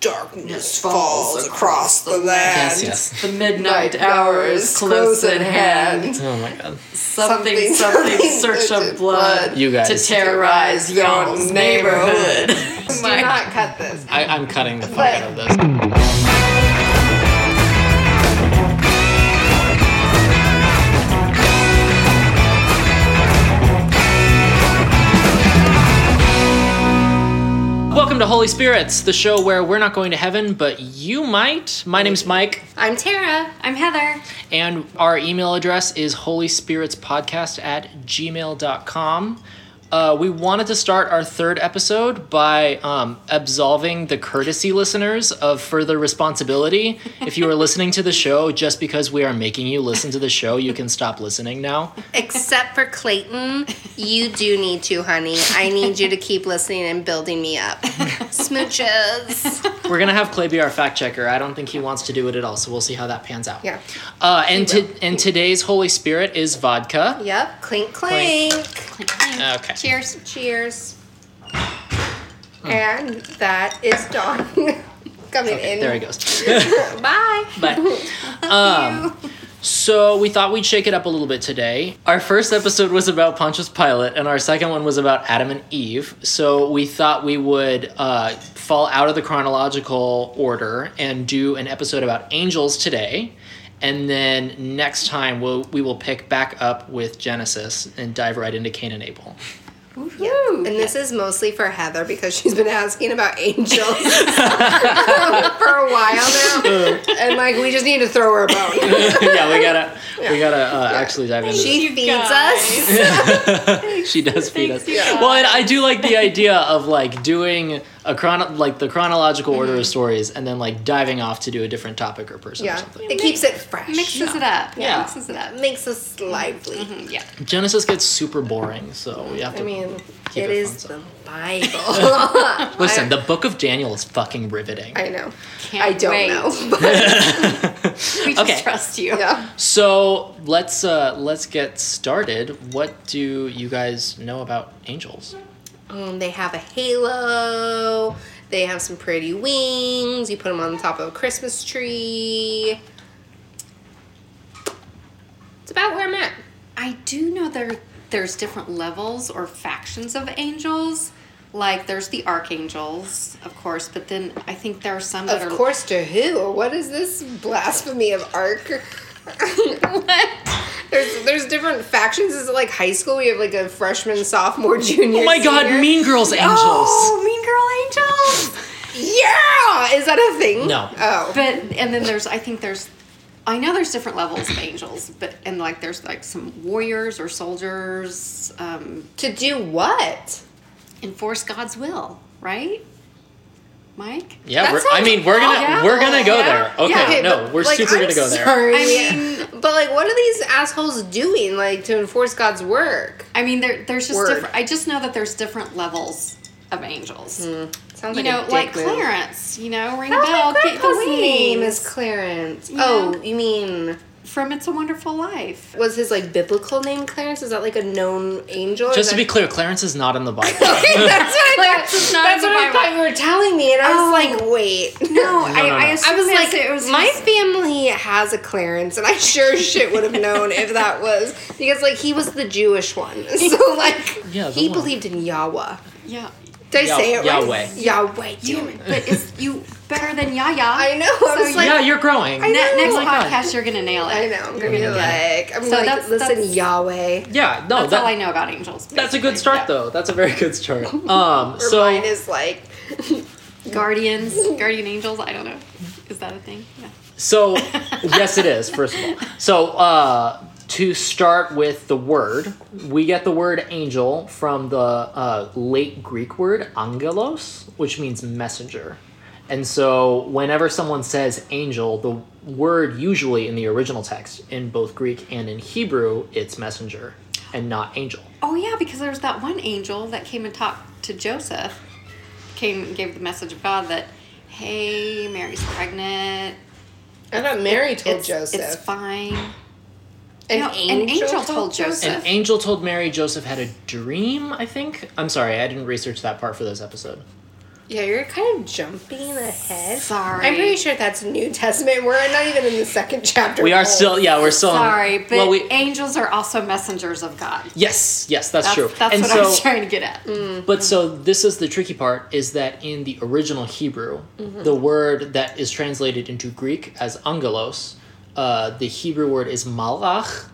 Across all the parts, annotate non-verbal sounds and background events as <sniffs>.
darkness falls across the land. Yes, yes. The midnight hour is close at hand. Oh my god. Something, Something, something, <laughs> something search of blood You guys. to terrorize y'all's neighborhood. <laughs> Do not cut this. I, I'm cutting the fuck But- out of this. Welcome to Holy Spirits, the show where we're not going to heaven, but you might. My name's Mike, I'm Tara. I'm Heather. and our email address is holyspiritspodcast at gmail.com. Uh, we wanted to start our third episode by um, absolving the courtesy listeners of further responsibility. If you are listening to the show just because we are making you listen to the show, you can stop listening now. Except for Clayton, you do need to, honey. I need you to keep listening and building me up. Smooches. We're gonna have Clay be our fact checker. I don't think he wants to do it at all, so we'll see how that pans out. Yeah. Uh, and to, and today's Holy Spirit is vodka. Yep. Clink, clink, Clink, clink. Okay. Cheers. Cheers. And that is Dawn <laughs> coming in. There he goes. <laughs> Bye. Bye. <laughs> Um, so we thought we'd shake it up a little bit today. Our first episode was about Pontius Pilate, and our second one was about Adam and Eve. So we thought we would uh, fall out of the chronological order and do an episode about angels today. And then next time we'll, we will pick back up with Genesis and dive right into Cain and Abel. Yeah. And this is mostly for Heather because she's been asking about angels <laughs> for a while now. and like we just need to throw her a bone. <laughs> yeah, we gotta we gotta uh, actually dive into. She You feeds guys. us. <laughs> she does feed us. Thanks, you Well, and I do like the idea of like doing a chrono like the chronological order of stories, and then like diving off to do a different topic or person or Yeah. something. It keeps it fresh. Mixes it up. Yeah. Mixes it up. Makes us lively. Mm, Yeah. Genesis gets super boring, so we have to. I mean, Keep it it is fun, the Bible. <laughs> <laughs> listen. the Book of Daniel is fucking riveting. I know. Can't I don't wait. know. <laughs> But We just Okay. trust you. yeah. so let's uh let's get started. What do you guys know about angels? Um, they have a halo. They have some pretty wings. You put them on the top of a Christmas tree. It's about where I'm at. I do know there there's different levels or factions of angels. Like there's the archangels, of course, but then I think there are some that Of are course, to who? What is this blasphemy of arc? There's there's different factions. Is it like high school? We have like a freshman, sophomore, <laughs> junior. Oh my God. Mean Girls angels. Oh, mean girl angels. Yeah, is that a thing? No. Oh. But and then there's I think there's I know there's different levels of angels, but and like there's like some warriors or soldiers um, to do what? enforce God's will, right? Mike? Yeah, we're, I mean we're gonna awful. we're gonna go Yeah. there. Okay, Yeah. Okay, no, but, we're like, super I'm gonna go there. I mean- but like, what are these assholes doing, like, to enforce God's work? I mean, there, there's just Word. different. I just know that there's different levels of angels. Hmm. Sounds You like know, a dick like move. Clarence. You know, ring a bell, my get the grandpa's name is Clarence. Yeah. Oh, you mean from It's a Wonderful Life. was his like biblical name Clarence? Is that like a known angel? Just to be clear, Clarence is not in the Bible. <laughs> that's what I Clarence thought. is not That's in the what I thought you were telling me, and I was Oh. like, wait. No, I, no, no. I I assumed was like, it was my his- family has a Clarence, and I sure shit would have known if that was because like he was the Jewish one, <laughs> so like Yeah, he one. believed in Yahweh. yeah. Did I Yah- say it right? Yahweh. Yahweh. You, Damn it. but it's you better than Yaya. I know. I was like, yeah, you're growing. I Ne- know. next Oh my God. podcast, you're gonna nail it. I know. I'm gonna be Yeah. like, I'm So like, that's- listen, that's- Yahweh. Yeah, no, That's that, all I know about angels. that's a good basically. start Yeah. though. That's a very good start. <laughs> Um, Or so mine is like, <laughs> Guardians, <laughs> guardian angels. I don't know. Is that a thing? Yeah. so yes, it is. First of all, so uh, to start with the word, we get the word angel from the uh, late Greek word angelos, which means messenger. And so, whenever someone says angel, the word usually in the original text, in both Greek and in Hebrew, it's messenger and not angel. Oh yeah, because there was that one angel that came and talked to Joseph, came and gave the message of God that, hey, Mary's pregnant. I thought Mary told it's, Joseph. It's fine. An, No, angel an angel told Joseph. An angel told Mary Joseph had a dream, I think. I'm sorry, I didn't research that part for this episode. Yeah, you're kind of jumping ahead. Sorry. I'm pretty sure that's New Testament. We're not even in the second chapter. We are of still, yeah, we're still. in- Sorry, but well, we, angels are also messengers of God. yes, yes, that's, That's, true. that's and what so, I was trying to get at. But so this is the tricky part is that in the original Hebrew, Mm-hmm. the word that is translated into Greek as angelos, uh, the Hebrew word is malach.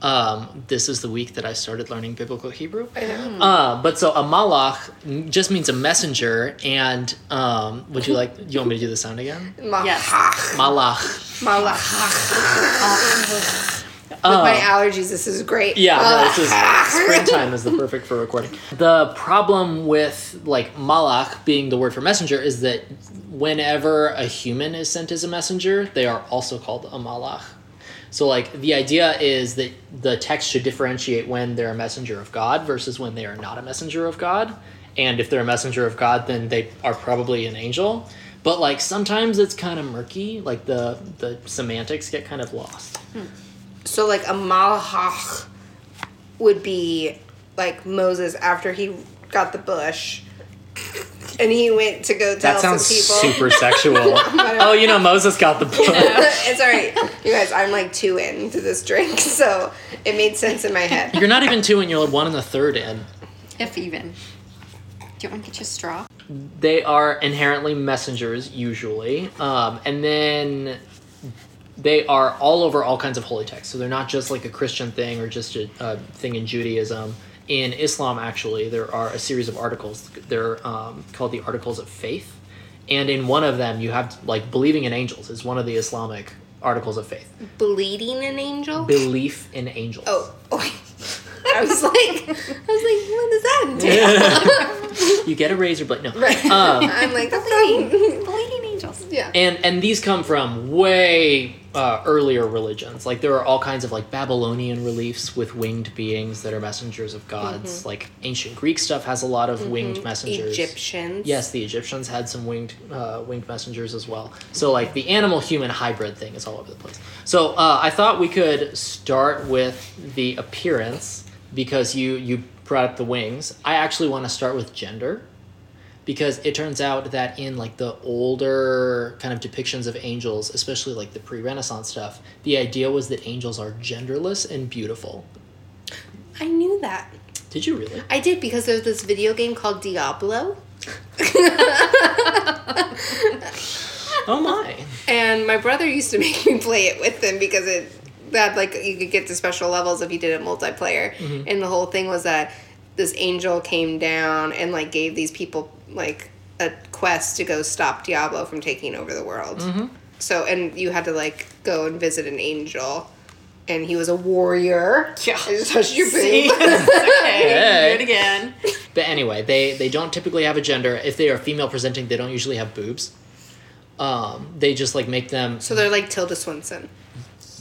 Um, this is the week that I started learning biblical Hebrew. I know. Uh, but so a malach just means a messenger, and um, would you like? You want me to do the sound again? Malach. Yes. Malach. Malach. With my oh. allergies, this is great. Yeah, no, this is ah. <laughs> springtime is the perfect for recording. The problem with like malach being the word for messenger is that whenever a human is sent as a messenger, they are also called a malach. So like the idea is that the text should differentiate when they're a messenger of God versus when they are not a messenger of God. And if they're a messenger of God, then they are probably an angel. But like sometimes it's kind of murky, like the the semantics get kind of lost. Hmm. So like a malach would be like Moses after he got the bush, and he went to go tell That sounds some people. super <laughs> sexual. <laughs> oh, you know, Moses got the book. <laughs> it's alright, you guys. I'm like two into this drink, so it made sense in my head. You're not even two, in. you're one and a third in. If even. Do you want to get you a straw? They are inherently messengers, usually, um, and then they are all over all kinds of holy texts. So they're not just like a Christian thing or just a, a thing in Judaism. In Islam, actually, there are a series of articles. They're um, called the Articles of Faith, and in one of them, you have like believing in angels is one of the Islamic articles of faith. Bleeding an angel. Belief in angels. oh, oh. <laughs> I was like, I was like, what does that entail? <laughs> You get a razor blade. No. Right. Um, I'm like. <laughs> Bleeding angels. Yeah. and and these come from way uh, earlier religions. Like there are all kinds of like babylonian reliefs with winged beings that are messengers of gods. Like ancient greek stuff has a lot of winged messengers. Egyptians. yes the egyptians had some winged uh, winged messengers as well. So like the animal human hybrid thing is all over the place. So uh, i thought we could start with the appearance because you you brought up the wings. I actually want to start with gender because it turns out that in like the older kind of depictions of angels especially like the pre-renaissance stuff the idea was that angels are genderless and beautiful I knew that. did you really I did because there's this video game called Diablo. <laughs> oh my And my brother used to make me play it with him because it that like you could get to special levels if you did it multiplayer. Mm-hmm. And the whole thing was that this angel came down and like gave these people like a quest to go stop Diablo from taking over the world. So and you had to like go and visit an angel. And he was a warrior. Yeah. I just touched your <laughs> See? boob. <laughs> okay. Hey. Do it again. but anyway they they don't typically have a gender if they are female presenting they don't usually have boobs um, they just like make them so they're like Tilda Swinton.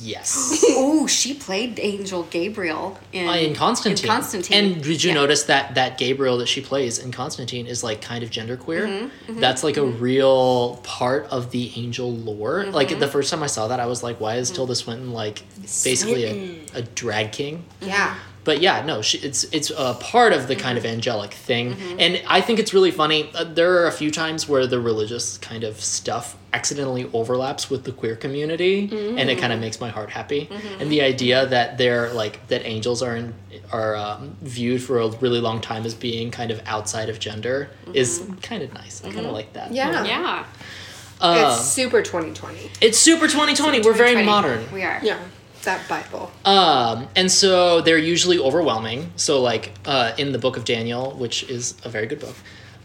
Yes <gasps> Oh, she played Angel Gabriel in, Uh, in Constantine. In Constantine. And did you Yeah. notice that that Gabriel that she plays in Constantine is like kind of genderqueer? Mm-hmm, That's like a real part of the angel lore. Mm-hmm. Like the first time I saw that, I was like, why is Tilda Swinton like basically a, a drag king? Yeah. But yeah, no, she, it's it's a part of the kind of angelic thing, and I think it's really funny. Uh, there are a few times where the religious kind of stuff accidentally overlaps with the queer community, and it kind of makes my heart happy. And the idea that they're like that angels are in, are um, viewed for a really long time as being kind of outside of gender is kind of nice. I kind of like that. Yeah. Yeah. Um, it's super 2020. it's super 2020. We're very modern. We are. Yeah. That Bible. Um, and so they're usually overwhelming. So, like uh, in the book of Daniel, which is a very good book,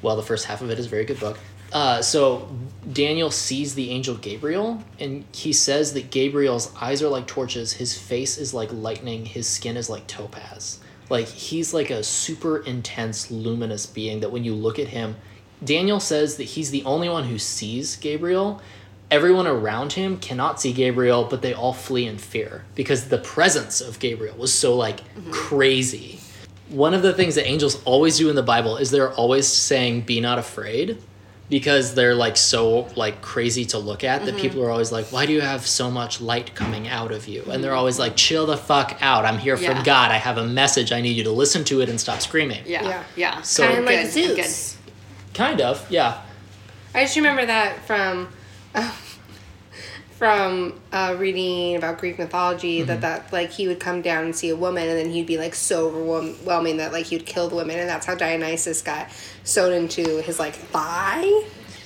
well, the first half of it is a very good book. Uh, so Daniel sees the angel Gabriel, and he says that Gabriel's eyes are like torches, his face is like lightning, his skin is like topaz. Like he's like a super intense, luminous being that when you look at him, Daniel says that he's the only one who sees Gabriel. Everyone around him cannot see Gabriel, but they all flee in fear because the presence of Gabriel was so like mm-hmm. crazy. One of the things that angels always do in the Bible is they're always saying, "Be not afraid," because they're like so like crazy to look at that mm-hmm. people are always like, "Why do you have so much light coming out of you?" And they're mm-hmm. always like, "Chill the fuck out! I'm here Yeah. from God. I have a message. I need you to listen to it and stop screaming." Yeah. Yeah. Yeah. So- kind of like Good, good. Zeus. Kind of, yeah. I just remember that from from uh, reading about Greek mythology Mm-hmm. that that like he would come down and see a woman and then he'd be like so overwhelming that like he'd kill the women and that's how Dionysus got sewn into his like thigh.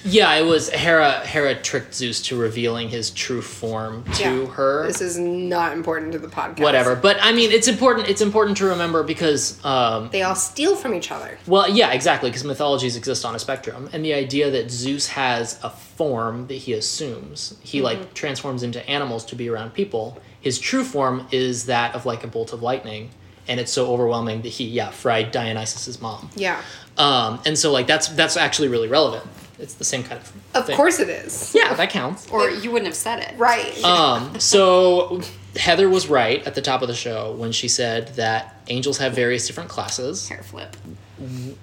Yeah, it was Hera. Hera tricked Zeus to revealing his true form to Yeah. her. This is not important to the podcast. Whatever, but I mean, it's important. It's important to remember because, um, They all steal from each other. well, yeah, exactly, because mythologies exist on a spectrum, and the idea that Zeus has a form that he assumes, he like transforms into animals to be around people. His true form is that of like a bolt of lightning, and it's so overwhelming that he, yeah, fried Dionysus's mom. Yeah. Um, and so like that's that's actually really relevant. It's the same kind of. Thing. Of course it is. Yeah, that counts. Or you wouldn't have said it. Right. Um, so Heather was right at the top of the show when she said that angels have various different classes. Hair flip.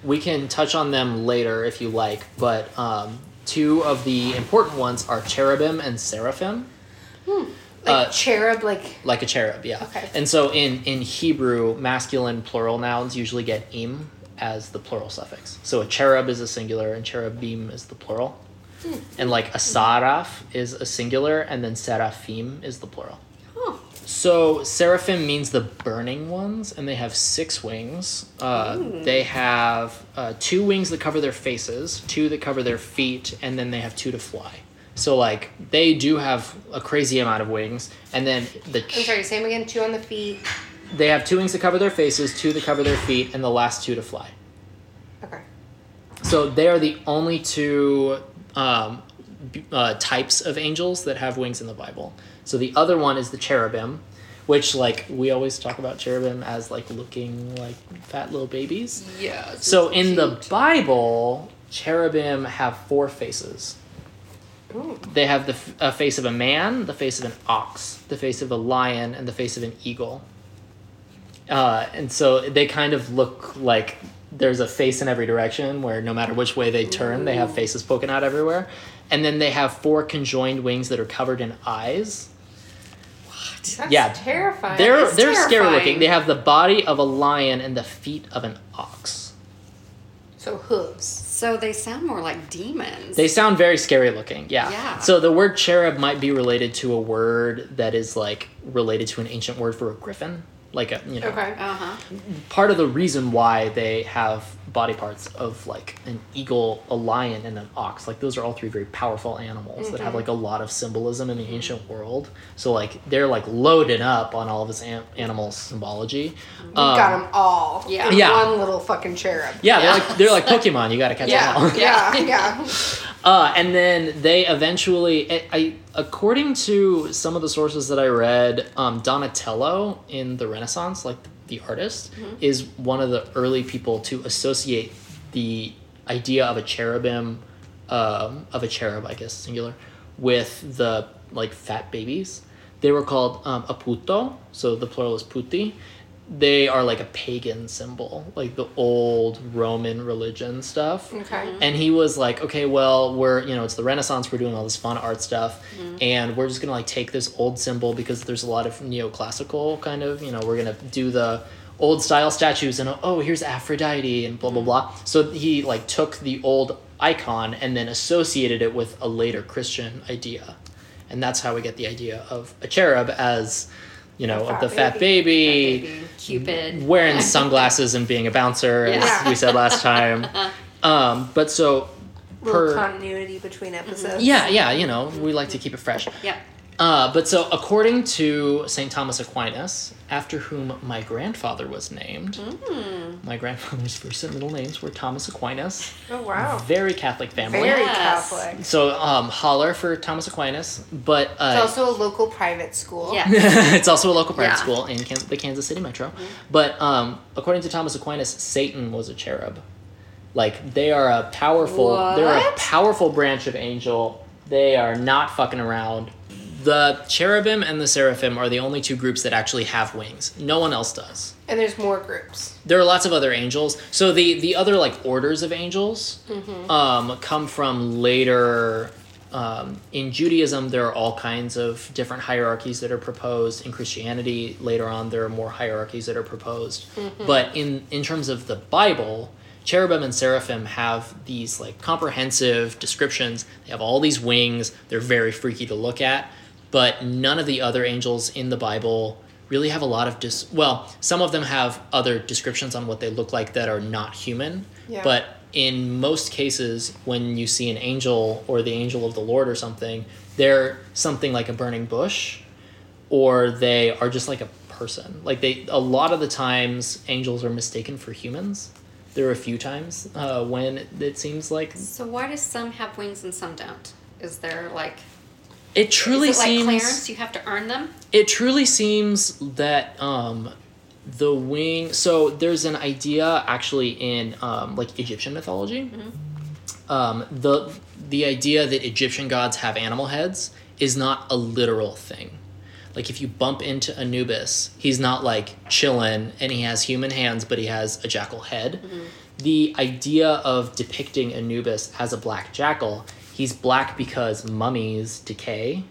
We can touch on them later if you like, but um, two of the important ones are cherubim and seraphim. like uh, cherub, like Like a cherub, yeah. Okay. And so in, in Hebrew, masculine plural nouns usually get im as the plural suffix. So a cherub is a singular and cherubim is the plural. And like a saraf is a singular and then seraphim is the plural. Huh. So seraphim means the burning ones, and they have six wings. Uh, they have uh, two wings that cover their faces, two that cover their feet, and then they have two to fly. So like they do have a crazy amount of wings, and then the I'm sorry, same again, two on the feet. They have two wings to cover their faces, two to cover their feet, and the last two to fly. Okay. So they are the only two um, uh, types of angels that have wings in the Bible. So the other one is the cherubim, which like we always talk about cherubim as like looking like fat little babies. Yeah. So in the Bible, cherubim have four faces. Ooh. They have the f- face of a man, the face of an ox, the face of a lion, and the face of an eagle. Uh, and so they kind of look like there's a face in every direction where no matter which way they turn, they have faces poking out everywhere. And then they have four conjoined wings that are covered in eyes. That's Yeah. terrifying. They're It's they're scary looking. They have the body of a lion and the feet of an ox. so hooves. So they sound more like demons. They sound very scary looking. Yeah. Yeah. So the word cherub might be related to a word that is like related to an ancient word for a griffin. Like a you know Okay. Uh huh. part of the reason why they have body parts of like an eagle, a lion, and an ox. Like those are all three very powerful animals that have like a lot of symbolism in the ancient world. So like they're like loaded up on all of this an- animal symbology. We've Um, got them all. yeah. Yeah. One little fucking cherub. Yeah, they're like they're like <laughs> Pokemon. You got to catch Yeah. them all. Yeah. <laughs> Yeah. Uh, and then they eventually, I, I, according to some of the sources that I read, um, Donatello in the Renaissance, like the artist, is one of the early people to associate the idea of a cherubim, um, of a cherub, I guess singular, with the like fat babies. They were called um, a putto, so the plural is putti. They are like a pagan symbol, like the old Roman religion stuff. Okay. Mm-hmm. And he was like, okay, well, we're, you know, it's the Renaissance, we're doing all this fun art stuff, mm-hmm. and we're just gonna like take this old symbol because there's a lot of neoclassical kind of, you know, we're gonna do the old style statues and oh, here's Aphrodite and blah blah mm-hmm. blah. So he like took the old icon and then associated it with a later Christian idea. And that's how we get the idea of a cherub as, you know, fat the fat baby. baby, Baby. Cupid. wearing <laughs> sunglasses and being a bouncer, as Yeah. we said last time. <laughs> Um, but so Little per continuity between episodes. yeah, yeah, you know, we like to keep it fresh. Yep. Uh, but so according to Saint Thomas Aquinas, after whom my grandfather was named, Mm. my grandfather's first and middle names were Thomas Aquinas. Oh wow. Very Catholic family. Very Yes. Catholic. So um, holler for Thomas Aquinas, but It's uh, also a local private school. Yeah. <laughs> it's also a local private Yeah. school in Kan- the Kansas City metro. Mm-hmm. But um, according to Thomas Aquinas, Satan was a cherub. Like they are a powerful, what? they're a powerful branch of angel. They are not fucking around. The cherubim and the seraphim are the only two groups that actually have wings. No one else does. And there's more groups. There are lots of other angels. So the the other like orders of angels um, come from later. Um, in Judaism, there are all kinds of different hierarchies that are proposed. In Christianity, later on, there are more hierarchies that are proposed. But in in terms of the Bible, cherubim and seraphim have these like comprehensive descriptions. They have all these wings. They're very freaky to look at, but none of the other angels in the Bible really have a lot of dis. Well, some of them have other descriptions on what they look like that are not human, Yeah. but in most cases, when you see an angel or the angel of the Lord or something, they're something like a burning bush, or they are just like a person. Like they, a lot of the times, angels are mistaken for humans. There are a few times uh, when it seems like So why do some have wings and some don't? Is there like it truly it like seems Clarence? You have to earn them. it truly seems that um, the wing. So there's an idea actually in um, like Egyptian mythology. Um, the the idea that Egyptian gods have animal heads is not a literal thing. Like if you bump into Anubis, he's not like chillin' and he has human hands, but he has a jackal head. The idea of depicting Anubis as a black jackal, he's black because mummies decay,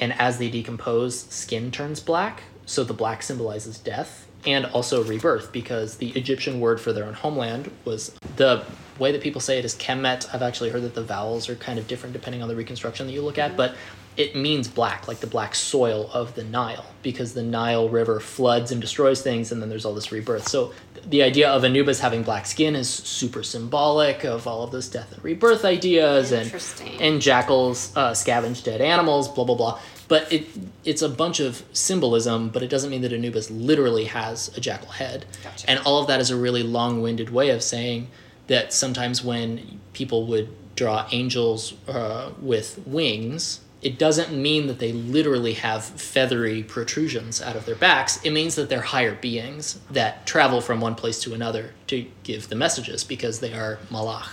and as they decompose, skin turns black. So the black symbolizes death and also rebirth because the Egyptian word for their own homeland was the way that people say it is Kemet. I've actually heard that the vowels are kind of different depending on the reconstruction that you look at, but it means black, like the black soil of the Nile, because the Nile River floods and destroys things, and then there's all this rebirth. So the idea of Anubis having black skin is super symbolic of all of this death and rebirth ideas, and and jackals uh, scavenge dead animals, blah blah blah. But it it's a bunch of symbolism, but it doesn't mean that Anubis literally has a jackal head. Gotcha. And all of that is a really long-winded way of saying that sometimes when people would draw angels uh, with wings, it doesn't mean that they literally have feathery protrusions out of their backs. It means that they're higher beings that travel from one place to another to give the messages because they are malach,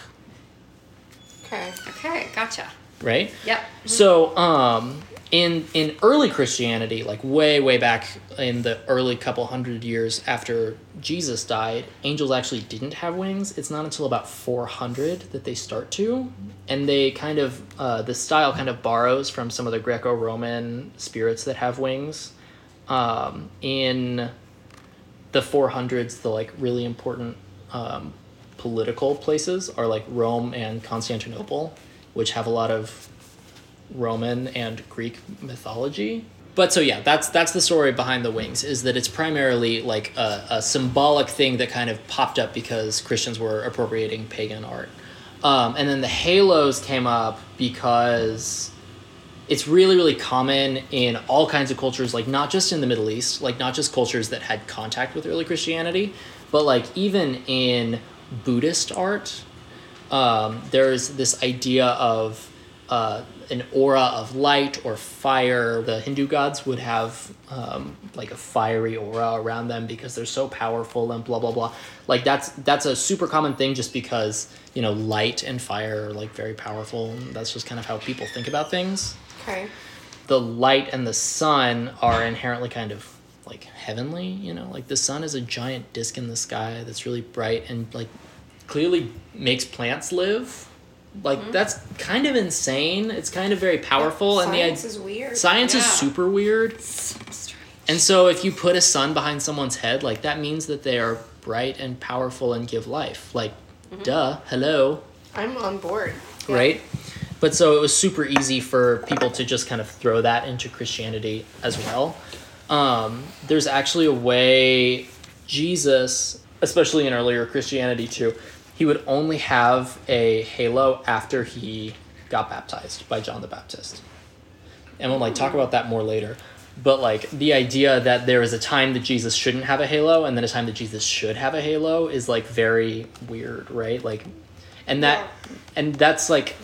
Okay. Okay, gotcha. right? Yep. So, um, in in early Christianity, like way way back in the early couple hundred years after Jesus died, angels actually didn't have wings. It's not until about four hundred that they start to, and they kind of uh, the style kind of borrows from some of the Greco-Roman spirits that have wings. Um, in the 400s, the like really important um, political places are like Rome and Constantinople, which have a lot of Roman and Greek mythology. But so yeah, that's that's the story behind the wings. Is that it's primarily like a, a symbolic thing that kind of popped up because Christians were appropriating pagan art, um, and then the halos came up because it's really really common in all kinds of cultures like not just in the middle east like not just cultures that had contact with early christianity but like even in buddhist art um, there's this idea of uh, an aura of light or fire the hindu gods would have um, like a fiery aura around them because they're so powerful and blah blah blah like that's that's a super common thing just because you know light and fire are like very powerful that's just kind of how people think about things Okay. the light and the sun are inherently kind of like heavenly, you know, like the sun is a giant disk in the sky that's really bright and like clearly makes plants live. Like Mm-hmm. that's kind of insane. It's kind of very powerful and Science the is weird. science is super weird. So. And so if you put a sun behind someone's head, like that means that they are bright and powerful and give life. Like duh, hello I'm on board. Yeah. right? But so it was super easy for people to just kind of throw that into Christianity as well. Um, there's actually a way Jesus, especially in earlier Christianity too, he would only have a halo after he got baptized by John the Baptist. And we'll like talk about that more later. But like the idea that there is a time that Jesus shouldn't have a halo and then a time that Jesus should have a halo is like very weird, right? Like and that and that's like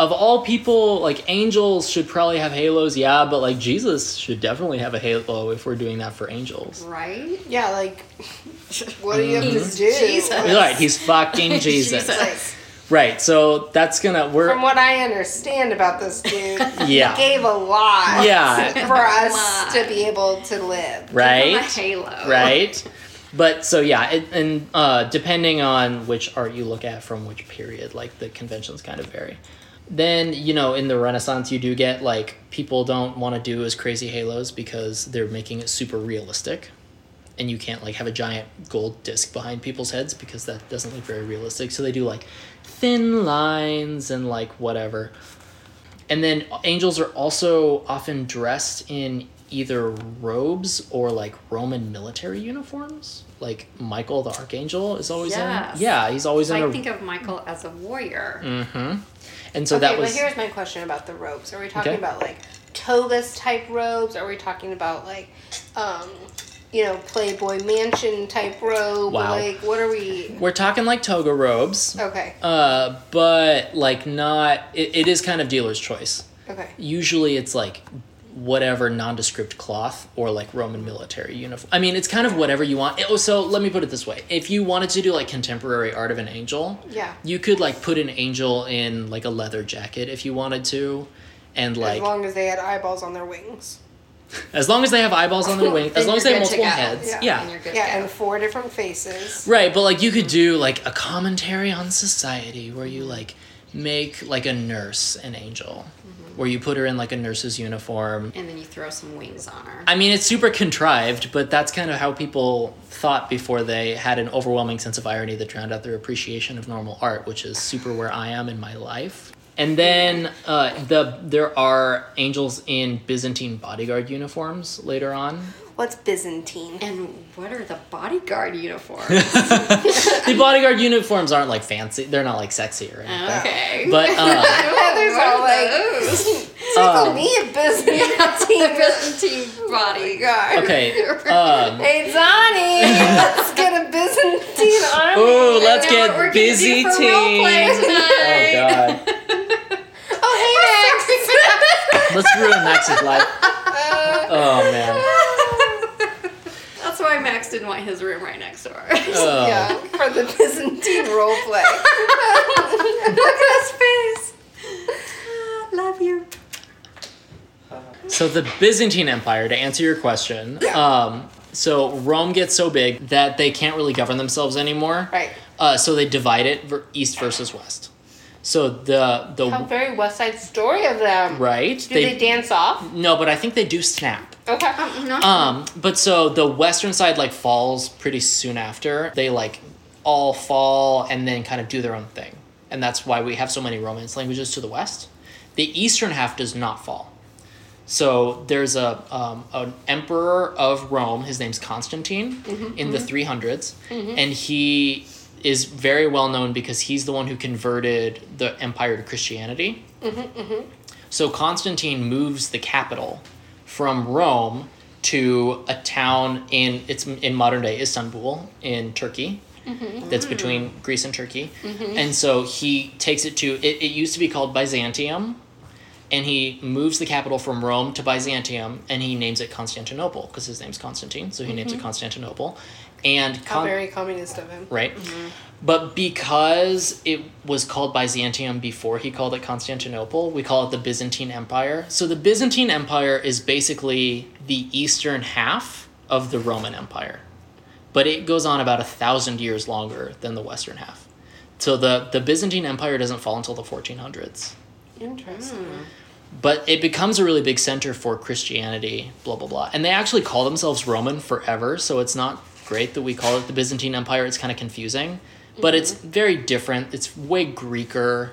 of all people like angels should probably have halos yeah but like jesus should definitely have a halo if we're doing that for angels Right? Yeah, like, <laughs> what do you have to do? Jesus. Like, right he's fucking <laughs> jesus Jesus. right so that's gonna we're from what I understand about this dude, <laughs> Yeah. he gave a lot Yeah. for us Lot. to be able to live. Give him a right halo. right but so yeah it, and uh, depending on which art you look at from which period like the conventions kind of vary then you know in the renaissance you do get like people don't want to do as crazy halos because they're making it super realistic and you can't like have a giant gold disc behind people's heads because that doesn't look very realistic. So they do like thin lines and like whatever. And then angels are also often dressed in either robes or like Roman military uniforms. Like Michael the Archangel is always Yes. in. Yeah, he's always in I a. think of Michael as a warrior. mm-hmm. And so okay, that was. but here's my question about the robes. Are we talking Okay. about like togas type robes? Are we talking about like, um, you know, Playboy Mansion type robe? Wow. Like, what are we? We're talking like toga robes. Okay. Uh, but like not. It, it is kind of dealer's choice. Okay. Usually it's like whatever nondescript cloth or like Roman military uniform. I mean, it's kind of whatever you want. Oh, so let me put it this way: if you wanted to do like contemporary art of an angel, Yeah. you could like put an angel in like a leather jacket if you wanted to, and like as long as they had eyeballs on their wings. as long as they have eyeballs on their <laughs> wing, as long as they have multiple heads, Yeah. yeah. And you're good Yeah, and four different faces. Right, but like you could do like a commentary on society where you like make like a nurse an angel, mm-hmm. Where you put her in like a nurse's uniform. and then you throw some wings on her. I mean, it's super contrived, but that's kind of how people thought before they had an overwhelming sense of irony that drowned out their appreciation of normal art, which is super where I am in my life. And then uh, the there are angels in Byzantine bodyguard uniforms later on. What's Byzantine? and what are the bodyguard uniforms? <laughs> the bodyguard uniforms aren't like fancy; they're not like sexy or anything. okay. But <laughs> uh, Heather's what all are like, those? <laughs> tickle Um, me a Byzantine. the Byzantine bodyguard. okay, um, Hey Johnny, let's get a Byzantine army. Ooh, let's I know what get we're busy do for role play team. Oh god. Hey <laughs> Max. Let's ruin Max's life. Oh man. <laughs> That's why Max didn't want his room right next door. Oh. Yeah, for the Byzantine role play. <laughs> Look at his face. Love you. So the Byzantine Empire, to answer your question, um, so Rome gets so big that they can't really govern themselves anymore. Right. Uh, so they divide it east versus west. So the the How very West Side Story of them. right Do they, dance off? no, but I think they do snap. Okay. No. Um, but so the western side like falls pretty soon after. They like all fall and then kind of do their own thing. And that's why we have so many Romance languages to the west. The eastern half does not fall. So there's a um, an emperor of Rome. His name's Constantine in the 300s, and he is very well known because he's the one who converted the empire to Christianity. Mm-hmm, mm-hmm. So Constantine moves the capital from Rome to a town in it's in modern day Istanbul in Turkey. Mm-hmm. That's mm. between Greece and Turkey. And so he takes it to it, it used to be called Byzantium and he moves the capital from Rome to Byzantium and he names it Constantinople because his name's Constantine, so he names it Constantinople. And How very communist of him. right? Mm-hmm. But because it was called Byzantium before he called it Constantinople, we call it the Byzantine Empire. So the Byzantine Empire is basically the eastern half of the Roman Empire. But it goes on about a thousand years longer than the western half. So the, the Byzantine Empire doesn't fall until the 1400s. Interesting. Hmm. But it becomes a really big center for Christianity, blah, blah, blah. And they actually call themselves Roman forever, so it's not great that we call it the Byzantine Empire. It's kind of confusing. But it's very different. It's way Greeker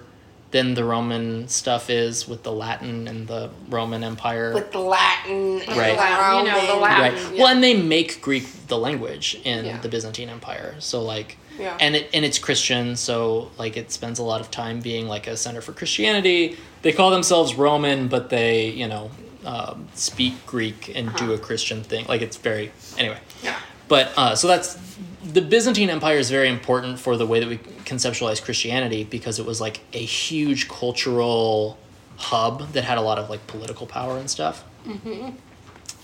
than the Roman stuff is with the Latin and the Roman Empire. With the Latin. and Right. the Latin, you know, the Roman. right. Latin, Well, and they make Greek the language in Yeah. the Byzantine Empire. So like Yeah. and it and it's Christian, so like it spends a lot of time being like a center for Christianity. They call themselves Roman, but they, you know, um, speak Greek and do a Christian thing. Like it's very anyway. Yeah. But uh, so that's the Byzantine Empire is very important for the way that we conceptualize Christianity because it was like a huge cultural hub that had a lot of like political power and stuff.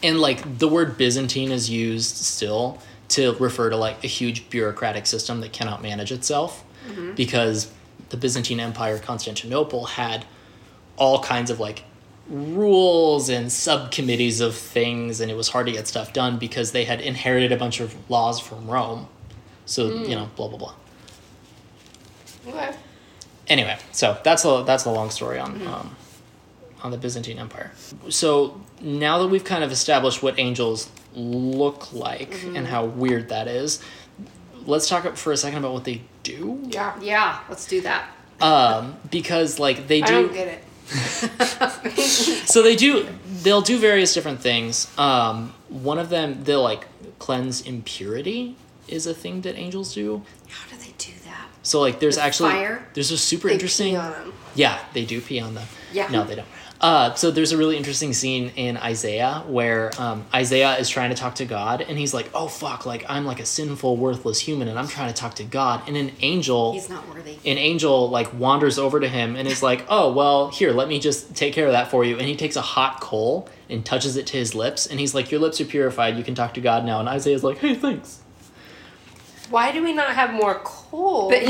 And like the word Byzantine is used still to refer to like a huge bureaucratic system that cannot manage itself because the Byzantine Empire, Constantinople, had all kinds of like rules and subcommittees of things and it was hard to get stuff done because they had inherited a bunch of laws from Rome. So, you know, blah blah blah. Okay. Anyway, so that's a that's the long story on um, on the Byzantine Empire. So now that we've kind of established what angels look like Mm-hmm. and how weird that is, let's talk for a second about what they do. Yeah. Yeah, let's do that. Um, because like they I do, don't get it. <laughs> so they do, they'll do various different things. Um, one of them, they'll like cleanse impurity is a thing that angels do. How do they do that? So like there's With actually fire? there's a super They interesting pee on 'em. Yeah, they do pee on them. Yeah. No, they don't. Uh, so there's a really interesting scene in Isaiah where um, Isaiah is trying to talk to God, and he's like, "Oh fuck! Like I'm like a sinful, worthless human, and I'm trying to talk to God." And an angel, He's not worthy. an angel, like wanders over to him and is like, "Oh well, here, let me just take care of that for you." And he takes a hot coal and touches it to his lips, and he's like, "Your lips are purified. You can talk to God now." And Isaiah's like, "Hey, thanks." Why do we not have more coal But-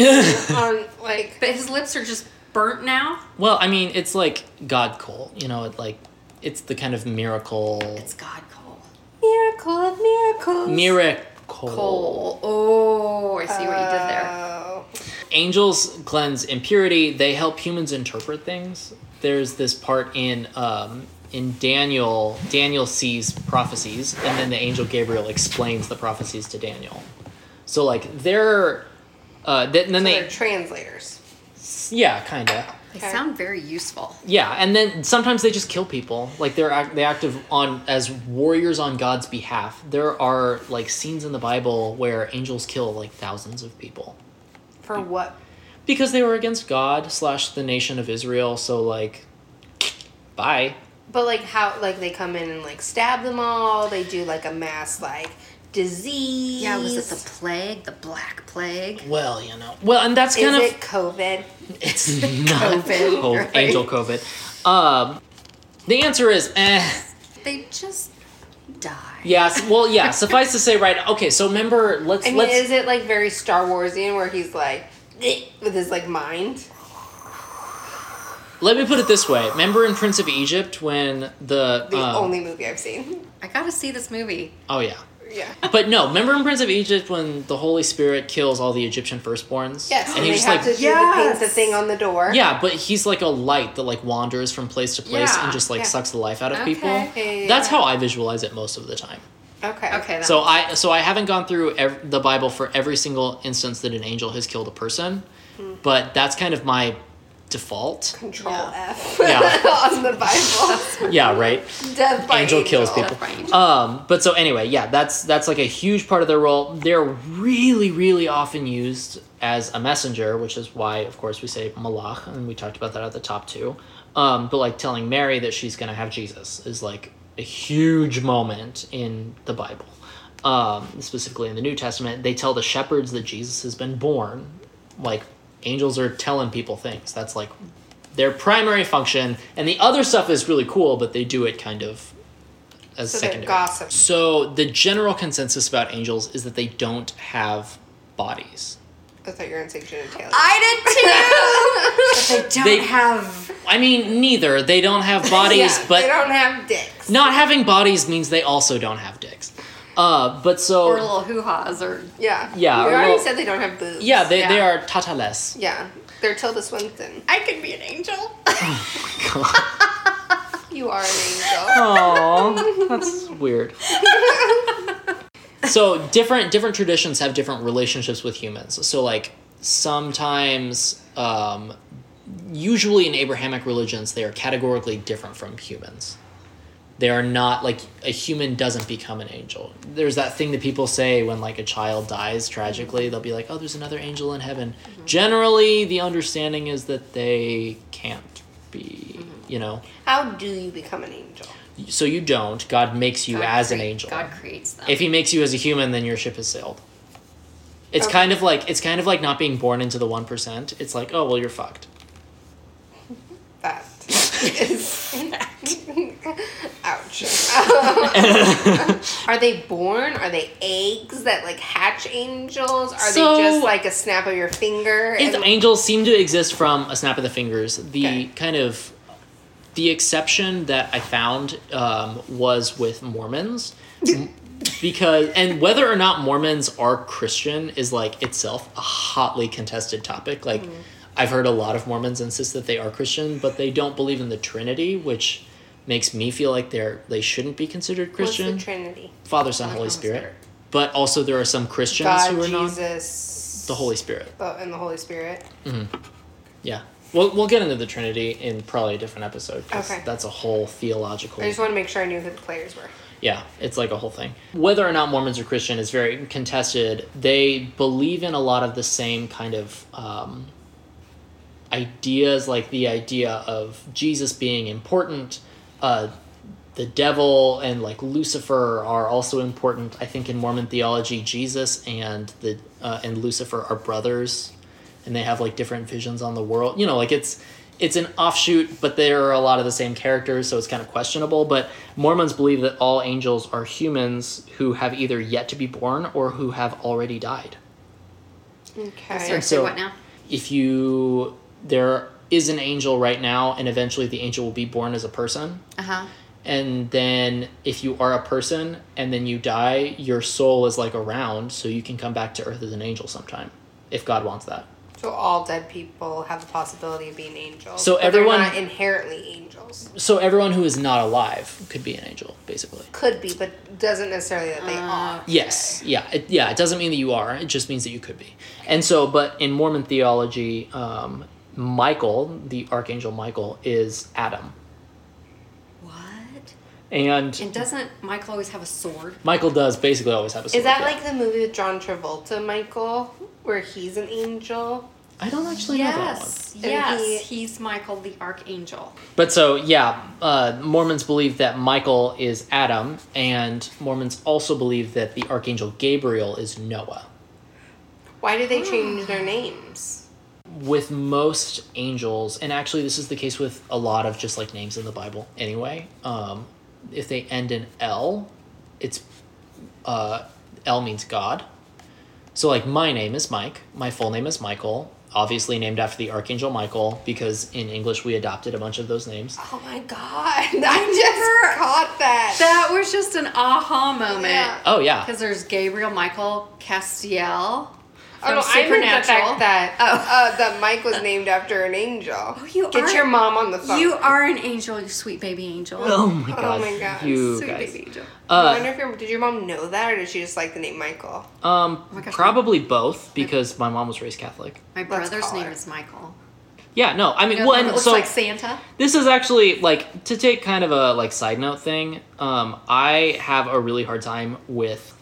on <laughs> like? But his lips are just burnt now. Well, I mean, it's like God coal, you know, it like it's the kind of miracle. It's God coal. Miracle of miracles. miracle. Coal. Oh, I see what you did there. Oh. Angels cleanse impurity. They help humans interpret things. There's this part in um, in Daniel. Daniel sees prophecies, and then the angel Gabriel explains the prophecies to Daniel. So like they're, uh, th- and then So they they're translators. Yeah, kind of. They Okay. sound very useful. Yeah, and then sometimes they just kill people. Like they're act- they active on as warriors on God's behalf. There are like scenes in the Bible where angels kill like thousands of people For what? because they were against God slash the nation of Israel. So like, bye. But like how like they come in and like stab them all. They do like a mass like disease. Yeah, was it the plague? The black plague? Well, you know. Well, and that's Is kind of it COVID? it's <laughs> not COVID, <laughs> co- right? angel COVID. Um, the answer is eh. They just die. Yes. Well, yeah. <laughs> Suffice to say, right? Okay. So remember, let's I mean, let's is it like very Star Warsian where he's like <sniffs> with his like mind? Let me put it this way. Remember in Prince of Egypt when the The um, only movie I've seen. I gotta see this movie. Oh yeah. Yeah. But no, remember in Prince of Egypt when the Holy Spirit kills all the Egyptian firstborns? Yes, and, And they he's have just to like do the paint the thing on the door. Yeah, but he's like a light that like wanders from place to place Yeah, and just like yeah. sucks the life out of Okay. people. Yeah, yeah, That's how I visualize it most of the time. Okay. Okay, So makes I so I haven't gone through ev- the Bible for every single instance that an angel has killed a person, Hmm. but that's kind of my default. Control Yeah. F. Yeah. <laughs> on the Bible. <laughs> Yeah, right. Death by Angel kills Death people. by angel. Um, but so anyway, yeah, that's that's like a huge part of their role. They're really, really often used as a messenger, which is why, of course, we say malach, and we talked about that at the top too. Um, but like telling Mary that she's gonna have Jesus is like a huge moment in the Bible. Um, specifically in the New Testament, they tell the shepherds that Jesus has been born. Like angels are telling people things. That's like their primary function, and the other stuff is really cool, but they do it kind of as So secondary. gossip. So the general consensus about angels is that they don't have bodies. I thought you were gonna say genitalia. I did too. <laughs> they don't They- have. I mean, neither. They don't have bodies, yeah, but they don't have dicks. not having bodies means they also don't have dicks. Uh, but so Or little hoo ha's or. Yeah. Yeah, You or already little- said they don't have boobs. yeah, they, they Yeah. are tatales. Yeah. They're Tilda Swinton. I could be an angel. <laughs> God. You are an angel. Aww, that's weird. so different different traditions have different relationships with humans. So like sometimes, um, usually in Abrahamic religions, they are categorically different from humans. They are not like a human doesn't become an angel. There's that thing that people say when like a child dies tragically, they'll be like, "Oh, there's another angel in heaven." Mm-hmm. Generally, the understanding is that they can't be, mm-hmm. you know. How do you become an angel? So you don't. God makes you God as an angel. God creates them. If he makes you as a human, then your ship has sailed. It's Okay. kind of like it's kind of like not being born into the one percent. It's like, oh well, you're fucked. Is. <laughs> Ouch. <laughs> Are they born? Are they eggs that like hatch angels? Are So- they just like a snap of your finger? And- angels seem to exist from a snap of the fingers, the Okay. kind of the exception that I found um, was with Mormons. because and whether or not Mormons are Christian is like itself a hotly contested topic. Like I've heard a lot of Mormons insist that they are Christian, but they don't believe in the Trinity, which makes me feel like they're they shouldn't be considered Christian. What's the Trinity? Father, Son, Holy Spirit. Spirit. But also there are some Christians God, who are not Jesus, the Holy Spirit. the- and the Holy Spirit. Yeah. We'll, we'll get into the Trinity in probably a different episode. Okay. That's a whole theological. I just want to make sure I knew who the players were. Yeah, it's like a whole thing. Whether or not Mormons are Christian is very contested. They believe in a lot of the same kind of um, ideas, like the idea of Jesus being important. Uh, the devil and like Lucifer are also important. I think in Mormon theology, Jesus and the uh, and Lucifer are brothers, and they have like different visions on the world. You know, like it's it's an offshoot, but there are a lot of the same characters, so it's kind of questionable. But Mormons believe that all angels are humans who have either yet to be born or who have already died. Okay. Sorry, And say so- what now? If you there is an angel right now, and eventually the angel will be born as a person. Uh huh. and then if you are a person and then you die your soul is like around so you can come back to earth as an angel sometime if god wants that So all dead people have the possibility of being angels. So but everyone- not inherently angels. so everyone who is not alive could be an angel basically Could be, but doesn't necessarily that they are. yes yeah it, yeah it doesn't mean that you are it just means that you could be and so but in mormon theology um, michael the archangel michael is adam What? and And doesn't Michael always have a sword? michael does basically always have a sword Is that yeah. like the movie with John Travolta, Michael, where he's an angel? i don't actually know that one Yes. Yes. he- He's Michael the Archangel. But so yeah, uh, Mormons believe that Michael is Adam, and Mormons also believe that the archangel Gabriel is Noah. Why did they change their names? With most angels, and actually this is the case with a lot of just like names in the Bible anyway. Um, if they end in L, it's uh, L means God. So like my name is Mike, my full name is Michael, obviously named after the archangel Michael because in English we adopted a bunch of those names. Oh my god! <laughs> I just caught that. That was just an aha moment. Yeah. Oh yeah. Because there's Gabriel Michael Castiel. Oh no, I meant the fact that Oh. uh, that Mike was named after an angel. Oh, you Get are- your mom on the phone. You are an angel, you sweet baby angel. Oh my god. Oh my God. You sweet guys. baby angel. I Uh, wonder if your did your mom know that, or did she just like the name Michael? um, my gosh, probably both because my mom was raised Catholic. My brother's name her. is Michael. Yeah, no, I mean, You know, well, it and looks so like Santa. this is actually like to take kind of a like side note thing. Um, I have a really hard time with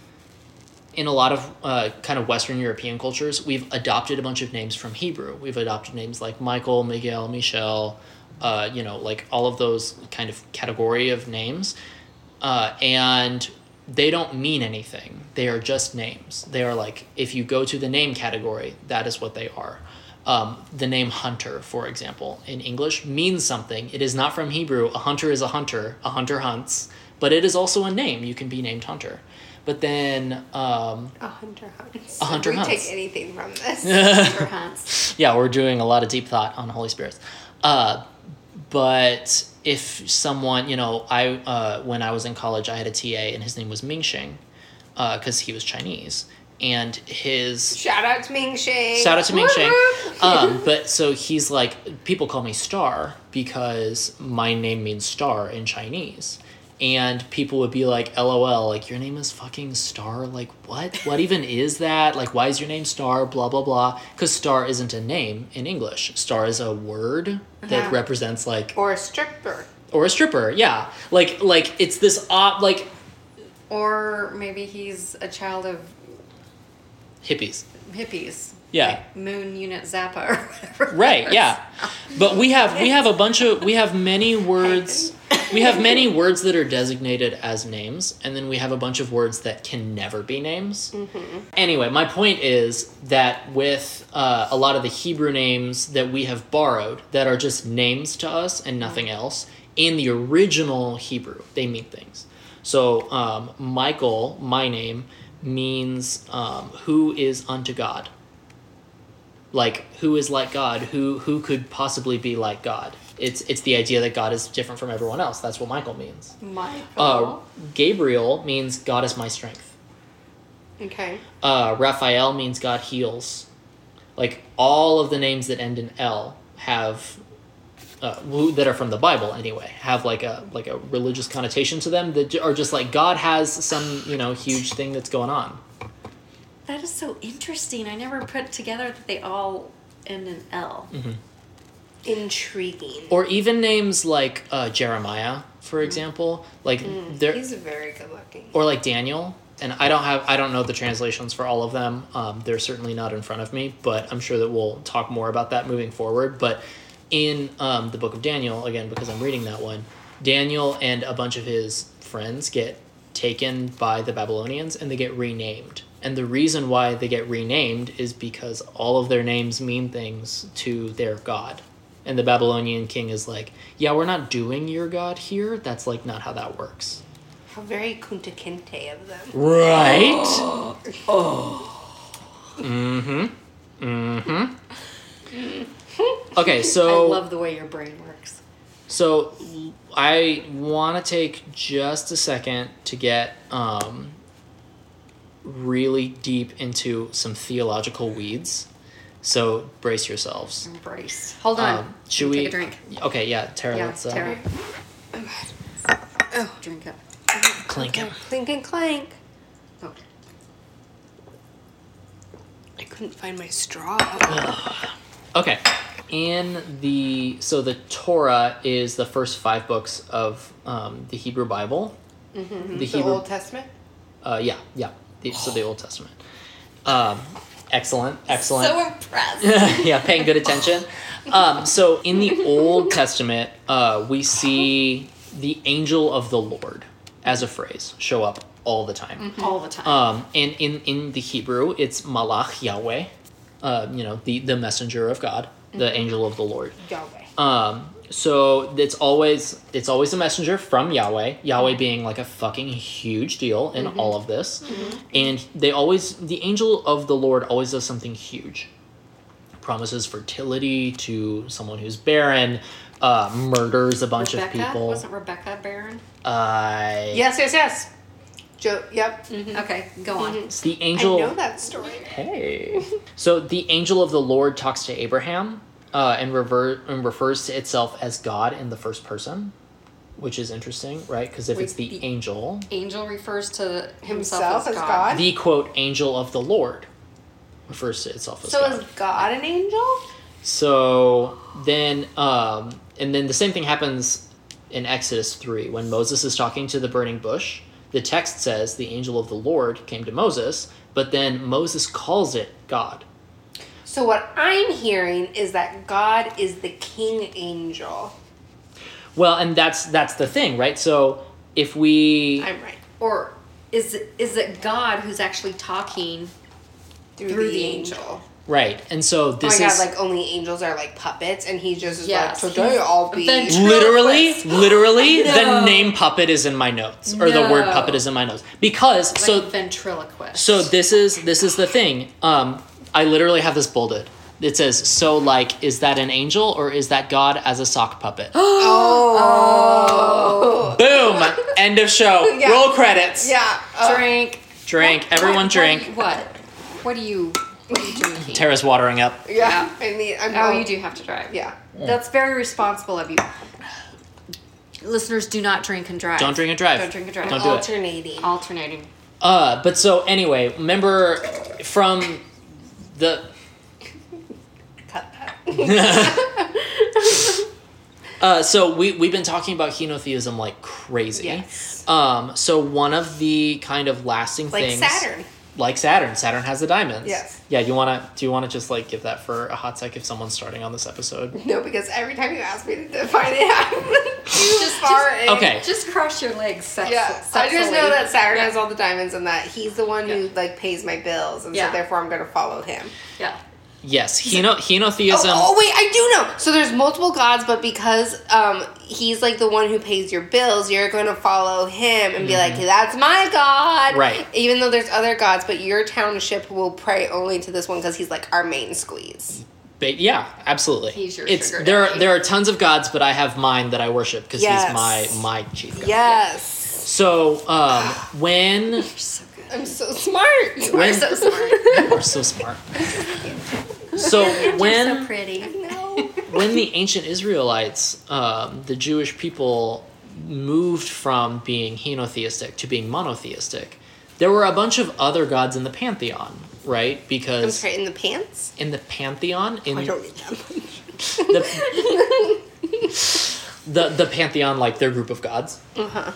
in a lot of uh, kind of Western European cultures, we've adopted a bunch of names from Hebrew. We've adopted names like Michael, Miguel, Michelle, uh, you know, like all of those kind of category of names, uh, and they don't mean anything. They are just names. They are like if you go to the name category, that is what they are. Um, the name hunter, for example, in English means something. It is not from Hebrew. A hunter is a hunter. A hunter hunts, but it is also a name. You can be named hunter. But then, um, A hunter hunts. A hunter we hunts. take anything from this. <laughs> Hunter hunts. yeah, we're doing a lot of deep thought on Holy Spirits. Uh, but if someone, you know, I uh, when I was in college, I had a TA and his name was Mingxing, because he was Chinese, and his Shout out to Ming Shang. Shout out to Ming Shang. <laughs> Um, but so he's like, people call me Star because my name means star in Chinese. And people would be like, LOL, like, your name is fucking Star? Like, what? What even is that? Like, why is your name Star? Blah, blah, blah. Because Star isn't a name in English. Star is a word that Yeah. represents, like, or a stripper. or a stripper. Yeah. Like, like, it's this odd, like, Or maybe he's a child of hippies. hippies. Yeah. Like Moon Unit Zappa or whatever. Right, yeah. But we have we have a bunch of we have many <laughs> words we have many words that are designated as names and then we have a bunch of words that can never be names. Anyway, my point is that with uh, a lot of the Hebrew names that we have borrowed that are just names to us and nothing else, in the original Hebrew, they mean things. So um, Michael, my name, means um, who is unto God like who is like God? Who who could possibly be like God? It's it's the idea that God is different from everyone else. That's what Michael means. Michael. Uh, Gabriel means God is my strength. Okay. Uh, Raphael means God heals. like all of the names that end in L have uh, who, that are from the Bible anyway have like a like a religious connotation to them that are just like God has some you know huge thing that's going on. That is so interesting. I never put together that they all end in L. Intriguing. Or even names like uh, Jeremiah, for example, like they're He's very good looking. or like Daniel. And I don't have I don't know the translations for all of them. Um, they're certainly not in front of me, but I'm sure that we'll talk more about that moving forward. But in um, the book of Daniel, again because I'm reading that one, Daniel and a bunch of his friends get taken by the Babylonians and they get renamed. And the reason why they get renamed is because all of their names mean things to their god. And the Babylonian king is like, "Yeah, we're not doing your god here. That's like not how that works." How very Kunta Kinte of them. Right? Mm-hmm. Mm-hmm. <laughs> Okay, so. I love the way your brain works. so I want to take just a second to get um, really deep into some theological weeds. So brace yourselves. Brace. Hold on. Um, should we take a drink? Okay, yeah, Tara, Yeah, let's uh, Tara. Oh, drink it. clink him. Clink and clank. Oh. I couldn't find my straw. <sighs> Okay. In the so the Torah is the first five books of um, the Hebrew Bible. Mm-hmm. The The Hebrew, Old Testament. uh, yeah, yeah. The, so the Old Testament. Um, excellent, excellent. So impressed. <laughs> yeah, paying good attention. Um, so in the Old Testament, uh, we see the angel of the Lord as a phrase show up all the time. All the time. Um, and in, in the Hebrew, it's Malach Yahweh, uh, you know, the, the messenger of God, the angel of the Lord. Yahweh. Um, so it's always it's always a messenger from Yahweh. Yahweh being like a fucking huge deal in all of this, and they always the angel of the Lord always does something huge. Promises fertility to someone who's barren, uh, murders a bunch Rebecca? of people. Wasn't Rebecca Baron? Uh, Yes, yes, yes. Joe. Yep. Okay, go on. it's the I angel. know that story. Hey. so the angel of the Lord talks to Abraham uh, and, rever- and refers to itself as God in the first person, which is interesting, right? Because if Wait, it's the, the- angel, Angel refers to himself, Himself as as God. God? the quote angel of the Lord refers to itself as So God. So is God an angel? So then, um, and then the same thing happens in Exodus 3 when Moses is talking to the burning bush. The text says the angel of the Lord came to Moses, but then Moses calls it God. So what I'm hearing is that God is the king angel. Well, and that's that's the thing, right? So if we I'm right. Or is it, is it God who's actually talking? Through, Through the, the angel. right, and so Oh this my is god, like only angels are like puppets, and he just is Yes, like, today I'll be. literally, literally the name puppet is in my notes, or the word puppet is in my notes because Like so ventriloquist. so this is this is the thing. Um, I literally have this bolded. It says so like is that an angel or is that God as a sock puppet? <gasps> oh. Boom! End of show. <laughs> Yeah. Roll credits. Yeah. uh, drink. Drink. What- Everyone what- drink. What? What do you? What are you drinking? Tara's watering up. yeah. I mean, I'm. Oh, you do have to drive. Yeah. That's very responsible of you. Listeners, do not drink and drive. Don't drink and drive. Don't drink and drive. Don't do it. Alternating. Alternating. Uh, but so anyway, remember from the Cut that. <laughs> uh, so we we've been talking about henotheism like crazy. Yes. Um, so one of the kind of lasting Like things, Saturn. Like Saturn, Saturn has the diamonds. Yes. Yeah. You wanna? Do you wanna just like give that for a hot sec if someone's starting on this episode? No, because every time you ask me to define it, <laughs> I'm too far in. Okay. Just cross your legs. Sex- Yeah, I just know that Saturn Yeah. has all the diamonds and that he's the one who like pays my bills, and Yeah. so therefore I'm gonna follow him. Yeah. Yes. Heno henotheism. Oh, oh, wait, I do know. So there's multiple gods, but because um he's like the one who pays your bills, you're going to follow him and be like, "That's my god." Mm-hmm. Right. Even though there's other gods, but your township will pray only to this one because he's like our main squeeze. Ba- yeah, absolutely. He's your it's sugar there. Are, there are tons of gods, but I have mine that I worship because Yes. he's my my chief god. Yes. So um, <sighs> when so. I'm so smart. You are When- <laughs> so smart. <laughs> you are so smart. <laughs> <laughs> So when so pretty. <laughs> When the ancient Israelites, um, the Jewish people, moved from being henotheistic to being monotheistic, there were a bunch of other gods in the pantheon, right? I'm Because sorry, in the pants? in the pantheon, in I don't need that much. the, the the pantheon, like their group of gods. Uh-huh.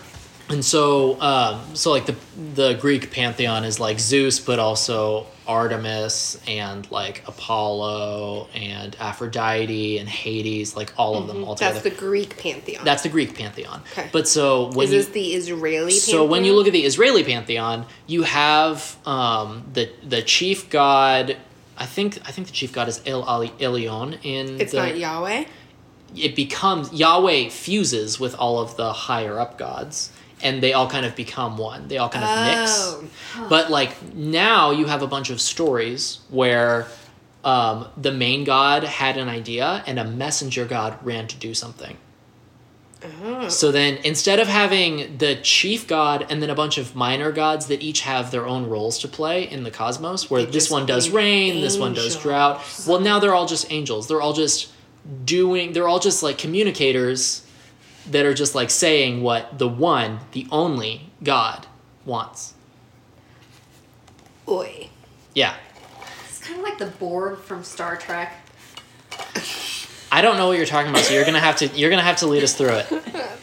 And so, um, so like the the Greek pantheon is like Zeus, but also Artemis and like Apollo and Aphrodite and Hades, like all of them all together. That's the Greek pantheon. That's the Greek pantheon. Okay. But so when Is you this the Israeli pantheon? so when you look at the Israeli pantheon, you have um, the the chief god. I think I think the chief god is El Ali Elyon in It's the, not Yahweh? it becomes Yahweh fuses with all of the higher up gods and they all kind of become one. They all kind of Oh. mix. But like now you have a bunch of stories where um, the main god had an idea and a messenger god ran to do something. Oh. So then instead of having the chief god and then a bunch of minor gods that each have their own roles to play in the cosmos, where They this one does rain, this one does drought. Well, now they're all just angels. They're all just doing, they're all just like communicators that are just like saying what the one, the only God wants. Oi. Yeah. It's kind of like the Borg from Star Trek. I don't know what you're talking about, so you're gonna have to you're gonna have to lead us through it. <laughs>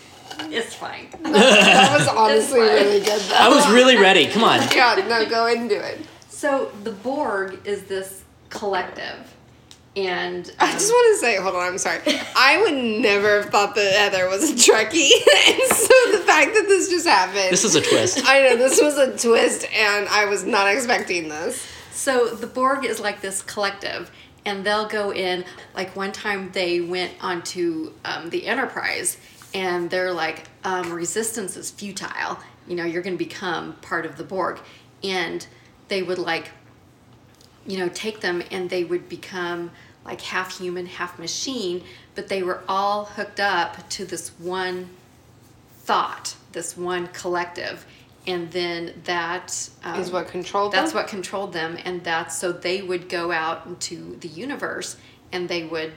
It's fine. <laughs> That was honestly really good though. I was really ready. Come on. <laughs> yeah, no, go into it. So the Borg is this collective, and I um, just want to say, hold on, I'm sorry. I would never have thought that Heather was a Trekkie, <laughs> and so the fact that this just happened. This is a twist. I know this was a twist, and I was not expecting this. So the Borg is like this collective, and they'll go in. Like one time, they went onto um, the Enterprise, and they're like, um, "Resistance is futile. You know, you're going to become part of the Borg," and they would like, you know, take them, and they would become like half human, half machine. But they were all hooked up to this one thought, this one collective, and then that um, Is what controlled them that's them? what controlled them and that's so they would go out into the universe and they would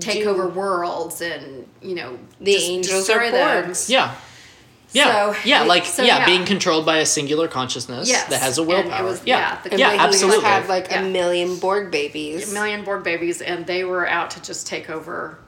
take Do- over worlds and you know The just angels are destroy them. Yeah. Yeah. So- yeah, like so, yeah, yeah. being controlled by a singular consciousness Yes, that has a willpower. was- yeah. yeah, the- yeah, like, he just absolutely. had like Yeah. a million Borg babies. a million Borg babies and they were out to just take over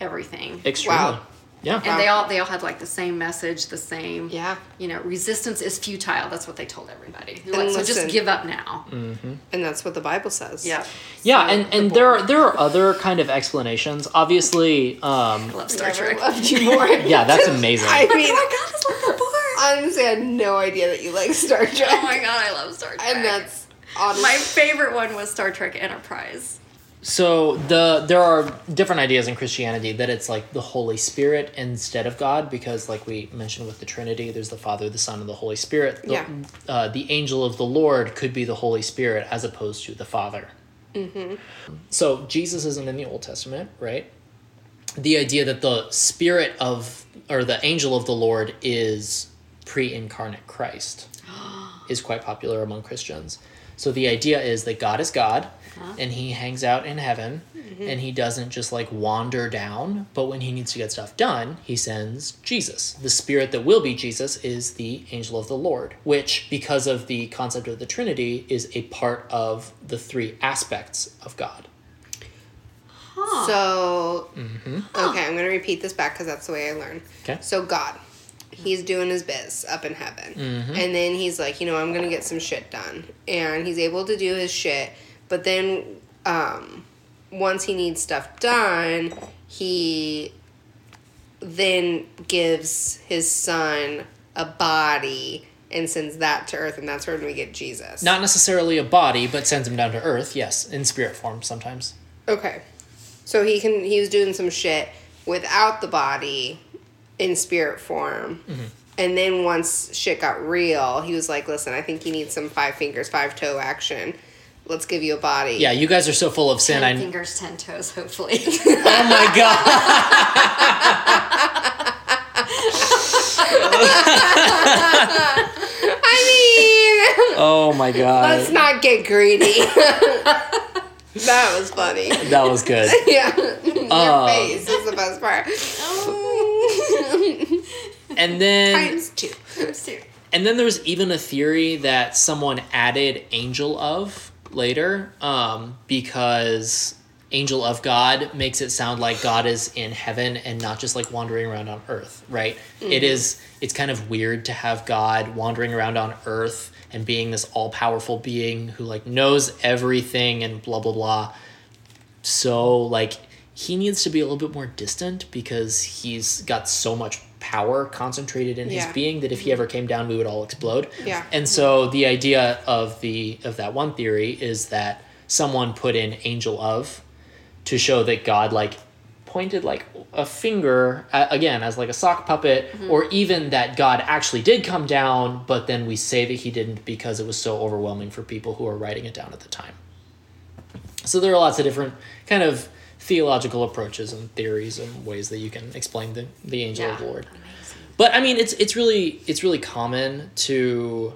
everything Extremely. Wow. Yeah. and they all they all had like the same message the same Yeah. you know resistance is futile that's what they told everybody They're And like, so just give up now Mm. And that's what the Bible says. yeah Yeah, So, and, the and Borg. there are there are other kind of explanations. Obviously, um, I love Star Never Trek loved you more. <laughs> yeah, that's amazing. I <laughs> mean, oh my god it's like the Borg honestly, I had no idea that you like Star Trek. <laughs> oh my god I love Star Trek And that's honestly. My favorite one was Star Trek Enterprise. So the there are different ideas in Christianity that it's like the Holy Spirit instead of God because like we mentioned with the Trinity, there's the Father, the Son, and the Holy Spirit. The, Yeah. Uh, the angel of the Lord could be the Holy Spirit as opposed to the Father. Mm-hmm. So Jesus isn't in the Old Testament, right? The idea that the Spirit of or the angel of the Lord is pre-incarnate Christ <gasps> is quite popular among Christians. So the idea is that God is God and he hangs out in heaven and he doesn't just like wander down, but when he needs to get stuff done, he sends Jesus. The spirit that will be Jesus is the angel of the Lord, which because of the concept of the Trinity is a part of the three aspects of God. So, Mm-hmm. okay, I'm going to repeat this back because that's the way I learn. Okay. So, God, he's doing his biz up in heaven. Mm-hmm. And then he's like, you know, I'm going to get some shit done. And he's able to do his shit. But then, um, once he needs stuff done, he then gives his son a body and sends that to earth. And that's where we get Jesus. Not necessarily a body, but sends him down to earth, yes, in spirit form sometimes. Okay. So he can he was doing some shit without the body in spirit form. Mm-hmm. And then once shit got real, he was like, "Listen, I think he needs some five fingers, five toe action. Let's give you a body." Yeah, you guys are so full of sin. Ten I fingers, ten toes, hopefully. <laughs> Oh my god. I mean, Oh my god. let's not get greedy. That was funny. That was good. <laughs> yeah. Your Um, face is the best part. And then Times two. and then there's even a theory that someone added angel of later um, because angel of God makes it sound like God is in heaven and not just like wandering around on earth, right? It is it's kind of weird to have God wandering around on earth and being this all-powerful being who like knows everything and blah blah blah. So like he needs to be a little bit more distant because he's got so much power concentrated in his being that if he ever came down we would all explode. Yeah. And so the idea of the of that one theory is that someone put in angel of to show that God like pointed like a finger again as like a sock puppet mm-hmm. or even that God actually did come down but then we say that he didn't because it was so overwhelming for people who were writing it down at the time. So there are lots of different kind of theological approaches and theories and ways that you can explain the, the angel of the Yeah. Lord. But I mean, it's it's really it's really common to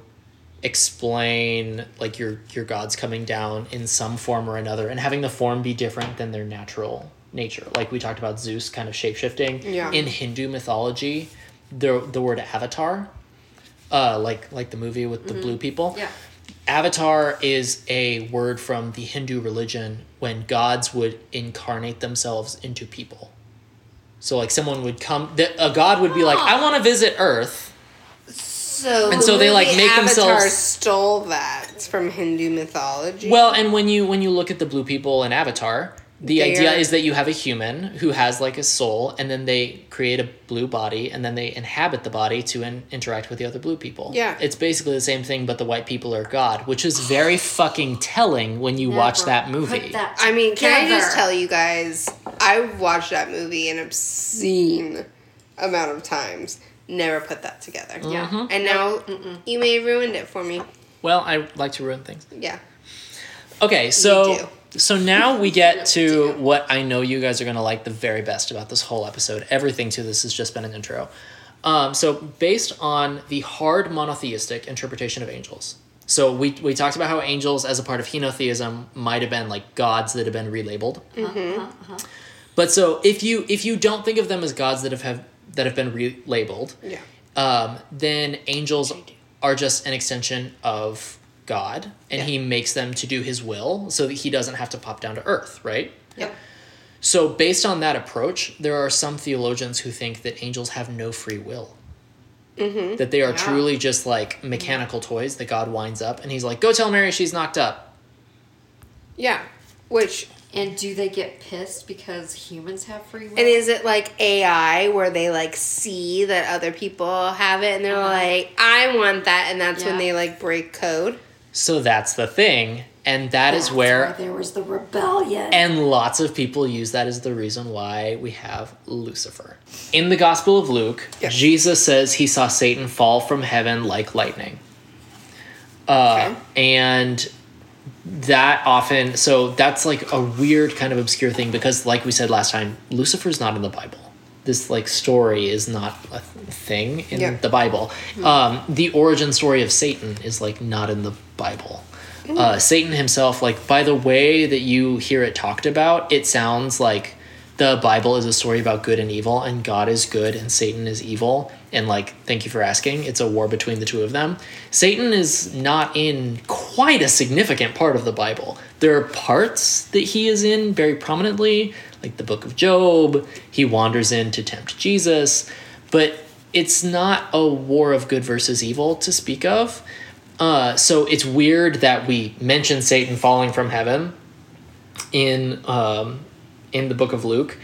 explain like your your gods coming down in some form or another and having the form be different than their natural nature. Like we talked about Zeus kind of shapeshifting. Yeah. In Hindu mythology, the the word avatar, uh, like like the movie with the blue people. Yeah. Avatar is a word from the Hindu religion when gods would incarnate themselves into people. So like someone would come, a god would be like, "I want to visit Earth." So And so they, like, make Avatar themselves- stole that from Hindu mythology. Well, and when you when you look at the blue people in Avatar, the They idea is that you have a human who has like a soul, and then they create a blue body, and then they inhabit the body to in- interact with the other blue people. Yeah. it's basically the same thing, but the white people are God, which is very fucking telling when you watch that movie. That I mean, can I just tell you guys? I watched that movie an obscene amount of times. Never put that together. Yeah. Mm-hmm. And now you may have ruined it for me. Well, I like to ruin things. Yeah. Okay, so do. So now we get to what I know you guys are gonna like the very best about this whole episode. Everything to this has just been an intro. Um, so based on the hard monotheistic interpretation of angels. So we we talked about how angels, as a part of henotheism, might have been like gods that have been relabeled. But so if you if you don't think of them as gods that have, have that have been relabeled, Yeah. um, then angels are just an extension of God, and Yeah. He makes them to do His will, so that He doesn't have to pop down to earth, right? Yep. So, based on that approach, there are some theologians who think that angels have no free will. Mm-hmm. That they are Yeah. truly just like mechanical toys that God winds up, and He's like, "Go tell Mary she's knocked up." Yeah. Which And do they get pissed because humans have free will? and is it like AI where they like see that other people have it and they're Uh-huh. like, I want that, and that's when they like break code. So that's the thing, and that is That's where why there was the rebellion. And lots of people use that as the reason why we have Lucifer. In the Gospel of Luke, Yes. Jesus says he saw Satan fall from heaven like lightning. Uh, And that often, so that's like a weird kind of obscure thing because, like we said last time, Lucifer's not in the Bible. This like story is not a thing in Yeah. the Bible. Um, the origin story of Satan is like not in the Bible. Uh, Satan himself, like by the way that you hear it talked about, it sounds like the Bible is a story about good and evil, and God is good and Satan is evil. And like, thank you for asking. It's a war between the two of them. Satan is not in quite a significant part of the Bible. There are parts that he is in very prominently, like the book of Job. He wanders in to tempt Jesus, but it's not a war of good versus evil to speak of. Uh, so it's weird that we mention Satan falling from heaven in um, in the book of Luke,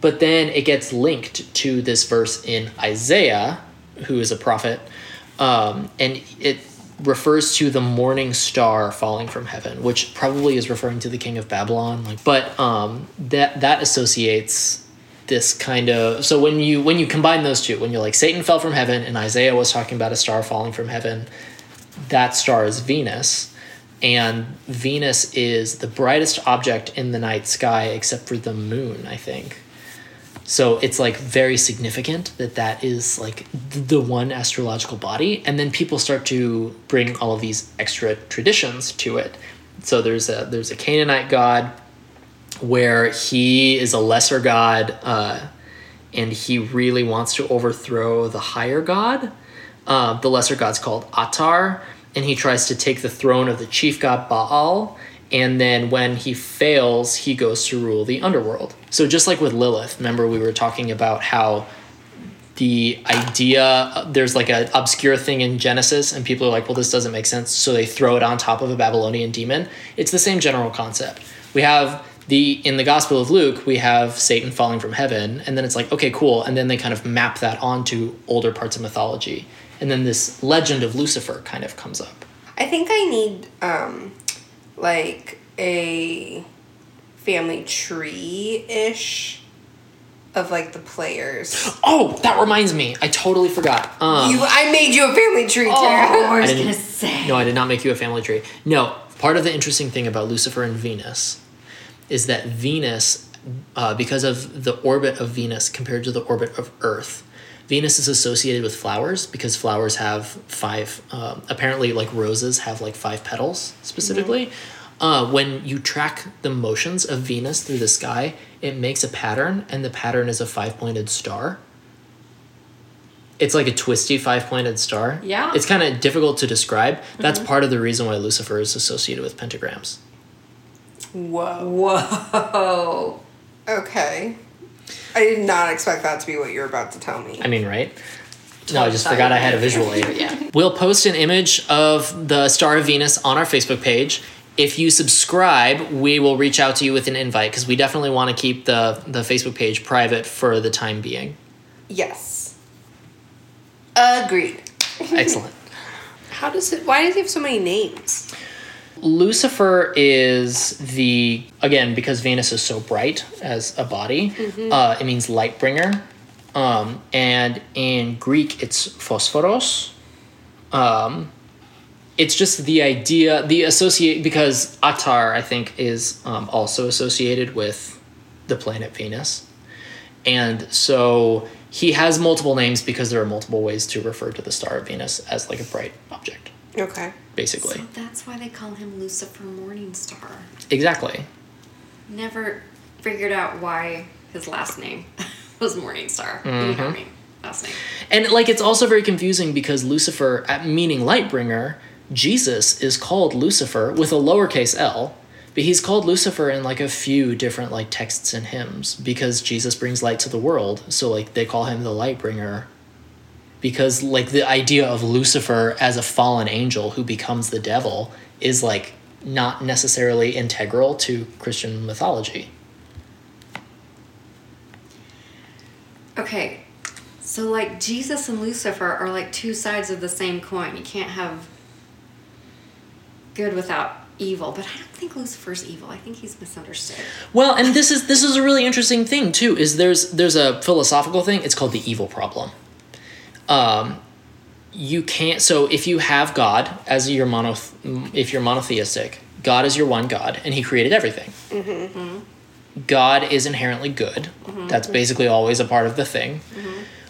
but then it gets linked to this verse in Isaiah, who is a prophet, um, and it refers to the morning star falling from heaven, which probably is referring to the king of Babylon. Like, but um, that that associates this kind of so when you when you combine those two, when you're like Satan fell from heaven, and Isaiah was talking about a star falling from heaven, that star is Venus. And Venus is the brightest object in the night sky except for the moon, I think. So it's like very significant that that is like the one astrological body. And then people start to bring all of these extra traditions to it. so there's a there's a Canaanite god where he is a lesser god, uh, and he really wants to overthrow the higher god. Uh, the lesser god's called Atar, and he tries to take the throne of the chief god Baal. And then when he fails, he goes to rule the underworld. So just like with Lilith, remember we were talking about how the idea there's like an obscure thing in Genesis, and people are like, well, this doesn't make sense, so they throw it on top of a Babylonian demon. It's the same general concept. We have the in the Gospel of Luke, we have Satan falling from heaven, and then it's like, okay, cool, and then they kind of map that onto older parts of mythology, and then this legend of Lucifer kind of comes up. I think I need um like a family tree ish of like the players. Oh, that reminds me, I totally forgot. Um, You, I made you a family tree, Oh, Tara. <laughs> I was didn't- gonna say. No, I did not make you a family tree. No, part of the interesting thing about Lucifer and Venus is that Venus, uh, because of the orbit of Venus compared to the orbit of Earth, Venus is associated with flowers because flowers have five, um, apparently, like roses have like five petals specifically. Uh, when you track the motions of Venus through the sky, it makes a pattern, and the pattern is a five pointed star. It's like a twisty five pointed star. Yeah. It's kind of difficult to describe. That's part of the reason why Lucifer is associated with pentagrams. Whoa. Whoa. <laughs> Okay. I did not expect that to be what you're about to tell me. I mean, right? No, I just Sorry. forgot I had a visual aid. Yeah. <laughs> We'll post an image of the Star of Venus on our Facebook page. If you subscribe, we will reach out to you with an invite because we definitely want to keep the, the Facebook page private for the time being. Yes. Agreed. Excellent. How does it? Why does he have so many names? Lucifer is the again because Venus is so bright as a body. Uh, it means light bringer, um, and in Greek it's phosphoros. Um, it's just the idea, the associate because Atar I think is um, also associated with the planet Venus, and so he has multiple names because there are multiple ways to refer to the star of Venus as like a bright object, Okay. basically. So that's why they call him Lucifer Morningstar. Exactly. Never figured out why his last name <laughs> was Morningstar. You know what I mm-hmm. mean? Last name. And like it's also very confusing because Lucifer, at meaning light bringer, Jesus is called Lucifer with a lowercase l, but he's called Lucifer in like a few different like texts and hymns because Jesus brings light to the world. So like they call him the light bringer because like the idea of Lucifer as a fallen angel who becomes the devil is like not necessarily integral to Christian mythology. Okay. So like Jesus and Lucifer are like two sides of the same coin. You can't have good without evil, but I don't think Lucifer's evil. I think he's misunderstood. Well, and this is this is a really interesting thing too. Is there's there's a philosophical thing. It's called the evil problem. Um, you can't. So if you have God as your mono, if you're monotheistic, God is your one God, and He created everything. Mm-hmm. Mm-hmm. God is inherently good. Mm-hmm. That's basically always a part of the thing.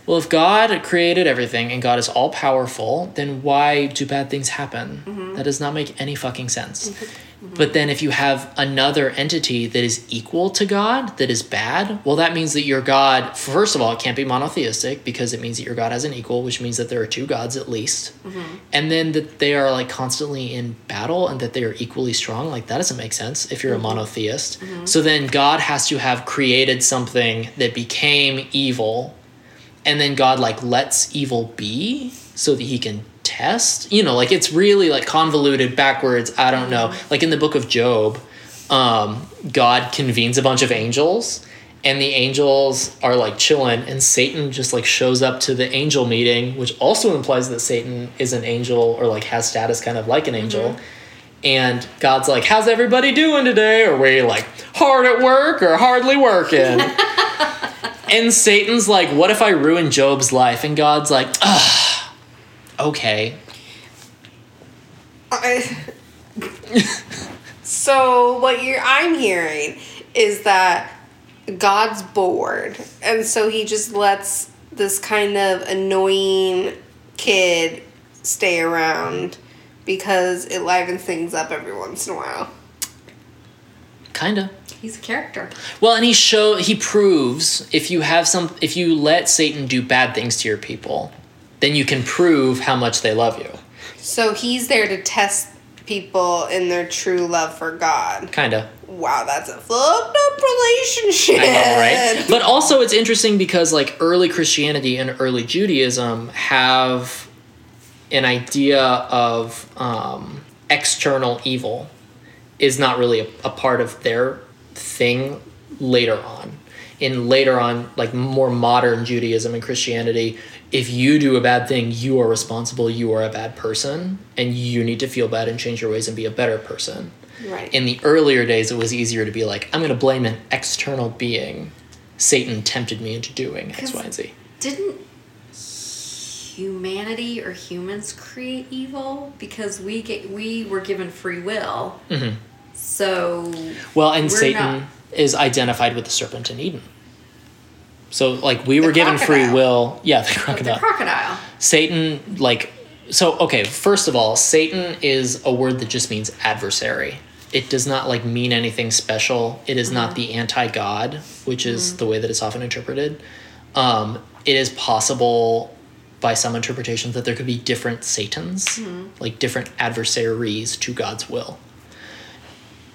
Well, if God created everything and God is all powerful, then why do bad things happen? Mm-hmm. That does not make any fucking sense. Mm-hmm. Mm-hmm. But then if you have another entity that is equal to God that is bad, well, that means that your God, first of all, it can't be monotheistic because it means that your God has an equal, which means that there are two gods at least. And then that they are like constantly in battle and that they are equally strong. Like that doesn't make sense if you're a monotheist. So then God has to have created something that became evil and then God like lets evil be so that he can test. You know, like it's really like convoluted backwards. I don't know. Like in the book of Job, um, God convenes a bunch of angels and the angels are like chilling and Satan just like shows up to the angel meeting, which also implies that Satan is an angel or like has status kind of like an angel. And God's like, "How's everybody doing today?" Or we like hard at work or hardly working. <laughs> And Satan's like, what if I ruin Job's life? And God's like, ah, okay. I, so what you're I'm hearing is that God's bored, and so he just lets this kind of annoying kid stay around because it livens things up every once in a while. Kinda. He's a character. Well, and he show he proves if you have some if you let Satan do bad things to your people, then you can prove how much they love you. So he's there to test people in their true love for God. Kinda. Wow, that's a fucked up relationship. I know, right? <laughs> But also, it's interesting because like early Christianity and early Judaism have an idea of um, external evil is not really a, a part of their thing later on. In later on, like more modern Judaism and Christianity, if you do a bad thing, you are responsible, you are a bad person, and you need to feel bad and change your ways and be a better person. Right. In the earlier days, it was easier to be like, I'm going to blame an external being. Satan tempted me into doing X, Y, and Z. Didn't humanity or humans create evil because we get we were given free will? Mhm. So Well, and Satan not- is identified with the serpent in Eden. So, like, we were The given free will. Yeah, the the crocodile. crocodile. Satan, like, so, okay, first of all, Satan is a word that just means adversary. It does not, like, mean anything special. It is not mm-hmm. the anti God, which is mm-hmm. the way that it's often interpreted. Um, it is possible by some interpretations that there could be different Satans, mm-hmm. like different adversaries to God's will.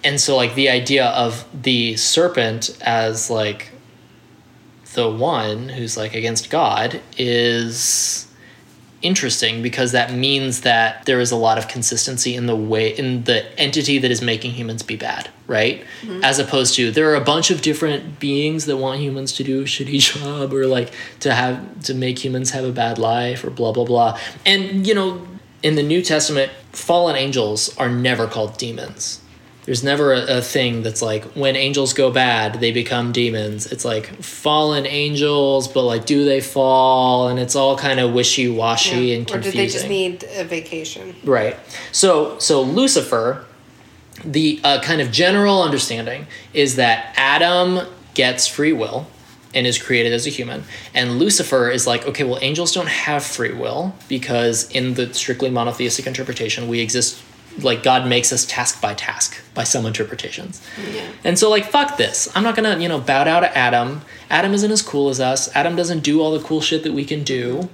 And so, like, the idea of the serpent as, like, the one who's, like, against God is interesting because that means that there is a lot of consistency in the way in the entity that is making humans be bad right? Mm-hmm. As opposed to there are a bunch of different beings that want humans to do a shitty <laughs> job or like to have to make humans have a bad life or blah blah blah. And you know in the new testament fallen angels are never called demons there's never a, a thing that's like when angels go bad, they become demons. It's like fallen angels, but like do they fall? And it's all kind of wishy washy Yeah. and confusing Or did they just need a vacation? Right. So so Lucifer, the uh, kind of general understanding is that Adam gets free will and is created as a human, and Lucifer is like, okay, well, angels don't have free will because in the strictly monotheistic interpretation, we exist like God makes us task by task by some interpretations. Yeah. And so like fuck this. I'm not going to, you know, bow down to Adam. Adam isn't as cool as us. Adam doesn't do all the cool shit that we can do.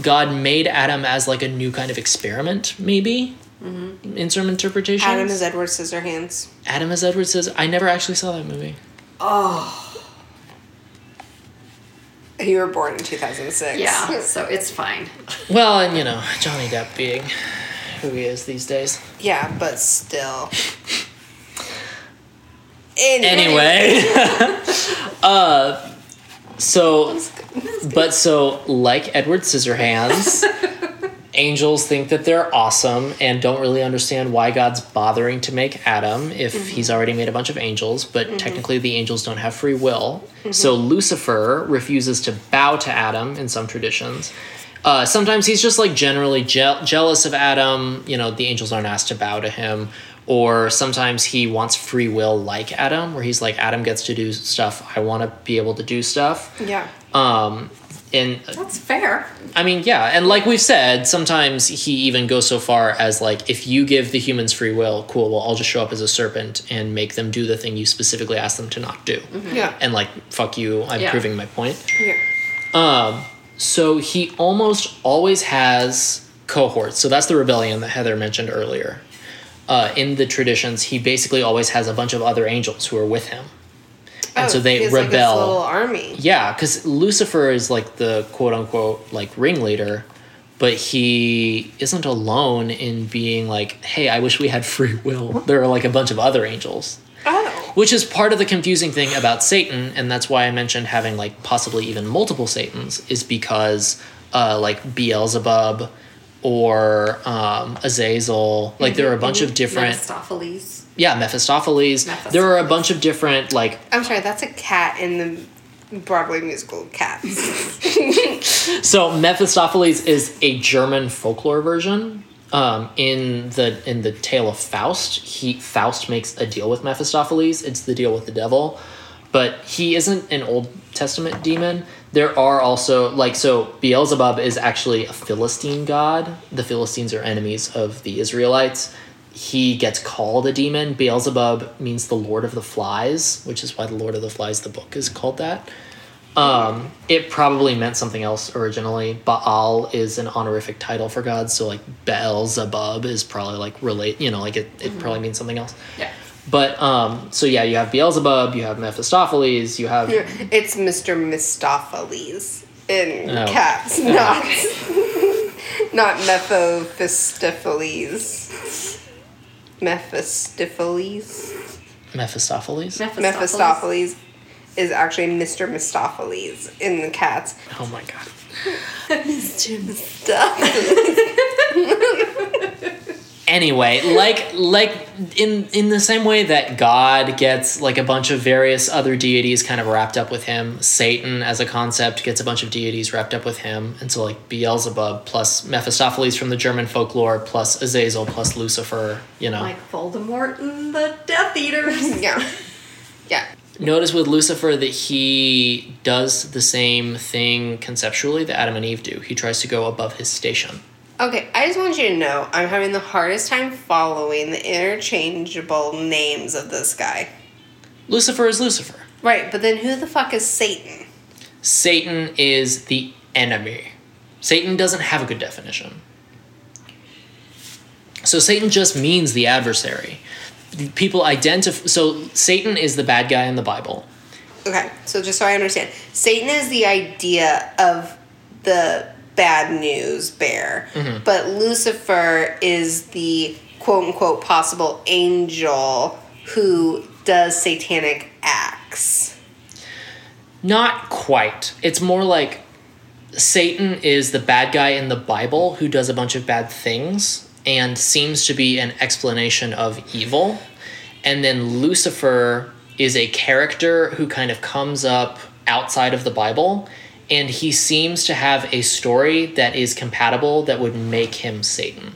God made Adam as like a new kind of experiment maybe mm-hmm. in some interpretations. Adam is Edward Scissorhands. Adam as Edward says I never actually saw that movie. Oh. You were born in 2006. Yeah, so it's fine. Well, and you know, Johnny Depp being who he is these days. Yeah, but still. Anyway. Anyway, <laughs> <laughs> uh so but so like Edward Scissorhands, <laughs> angels think that they're awesome and don't really understand why God's bothering to make Adam if mm-hmm. he's already made a bunch of angels, but mm-hmm. technically the angels don't have free will. So mm-hmm. Lucifer refuses to bow to Adam in some traditions. Uh, sometimes he's just like generally je- jealous of Adam. You know, the angels aren't asked to bow to him. Or sometimes he wants free will like Adam, where he's like, Adam gets to do stuff. I want to be able to do stuff. Yeah. Um, and That's fair. I mean, yeah, and like we've said, sometimes he even goes so far as like, if you give the humans free will, cool, well, I'll just show up as a serpent and make them do the thing you specifically asked them to not do. Yeah. And like, fuck you, I'm Yeah. proving my point. Yeah. Um, so he almost always has cohorts. So that's the rebellion that Heather mentioned earlier. Uh, in the traditions, he basically always has a bunch of other angels who are with him. And so they Oh, Like rebel. this little army. Yeah, because Lucifer is like the quote unquote like ringleader, but he isn't alone in being like, hey, I wish we had free will. <laughs> There are like a bunch of other angels. Which is part of the confusing thing about Satan, and that's why I mentioned having like possibly even multiple Satans, is because uh, like Beelzebub or um, Azazel, like there are a bunch of different, Mephistopheles. yeah, Mephistopheles. There are a bunch of different like I'm sorry, that's a cat in the Broadway musical Cats. <laughs> So Mephistopheles is a German folklore version. Um, in the in the tale of Faust, he Faust makes a deal with Mephistopheles. It's the deal with the devil, but he isn't an Old Testament demon. There are also like so Beelzebub is actually a Philistine god. The Philistines are enemies of the Israelites. he gets called a demon. Beelzebub means the Lord of the Flies, which is why the Lord of the Flies, the book, is called that. Um, it probably meant something else originally. Baal is an honorific title for God, so like Beelzebub is probably like relate, you know, like it, it probably means something else. Yeah. But um, so yeah, you have Beelzebub, you have Mephistopheles, you have <laughs> It's Mr. Mistoffelees in Oh. cats, not <laughs> not Mephistopheles. Mephistopheles. Mephistopheles. Mephistopheles is actually Mr. Mistoffelees in the cats. Oh my god. <laughs> Mr. Mistoffelees. <laughs> anyway like like in in the same way that god gets like a bunch of various other deities kind of wrapped up with him satan as a concept gets a bunch of deities wrapped up with him and so like beelzebub plus mephistopheles from the german folklore plus azazel plus lucifer you know Like Voldemort and the Death Eaters. <laughs> yeah. Yeah. Notice with lucifer that he does the same thing conceptually that adam and eve do he tries to go above his station Okay, I just want you to know I'm having the hardest time following the interchangeable names of this guy. lucifer is lucifer Right, but then who the fuck is Satan? Satan is the enemy. Satan doesn't have a good definition. So Satan just means the adversary. People identify. So Satan is the bad guy in the Bible. Okay, so just so I understand, Satan is the idea of the bad news bear, mm-hmm. but Lucifer is the quote unquote possible angel who does satanic acts. Not quite. It's more like Satan is the bad guy in the Bible who does a bunch of bad things and seems to be an explanation of evil. And then Lucifer is a character who kind of comes up outside of the Bible and he seems to have a story that is compatible that would make him Satan.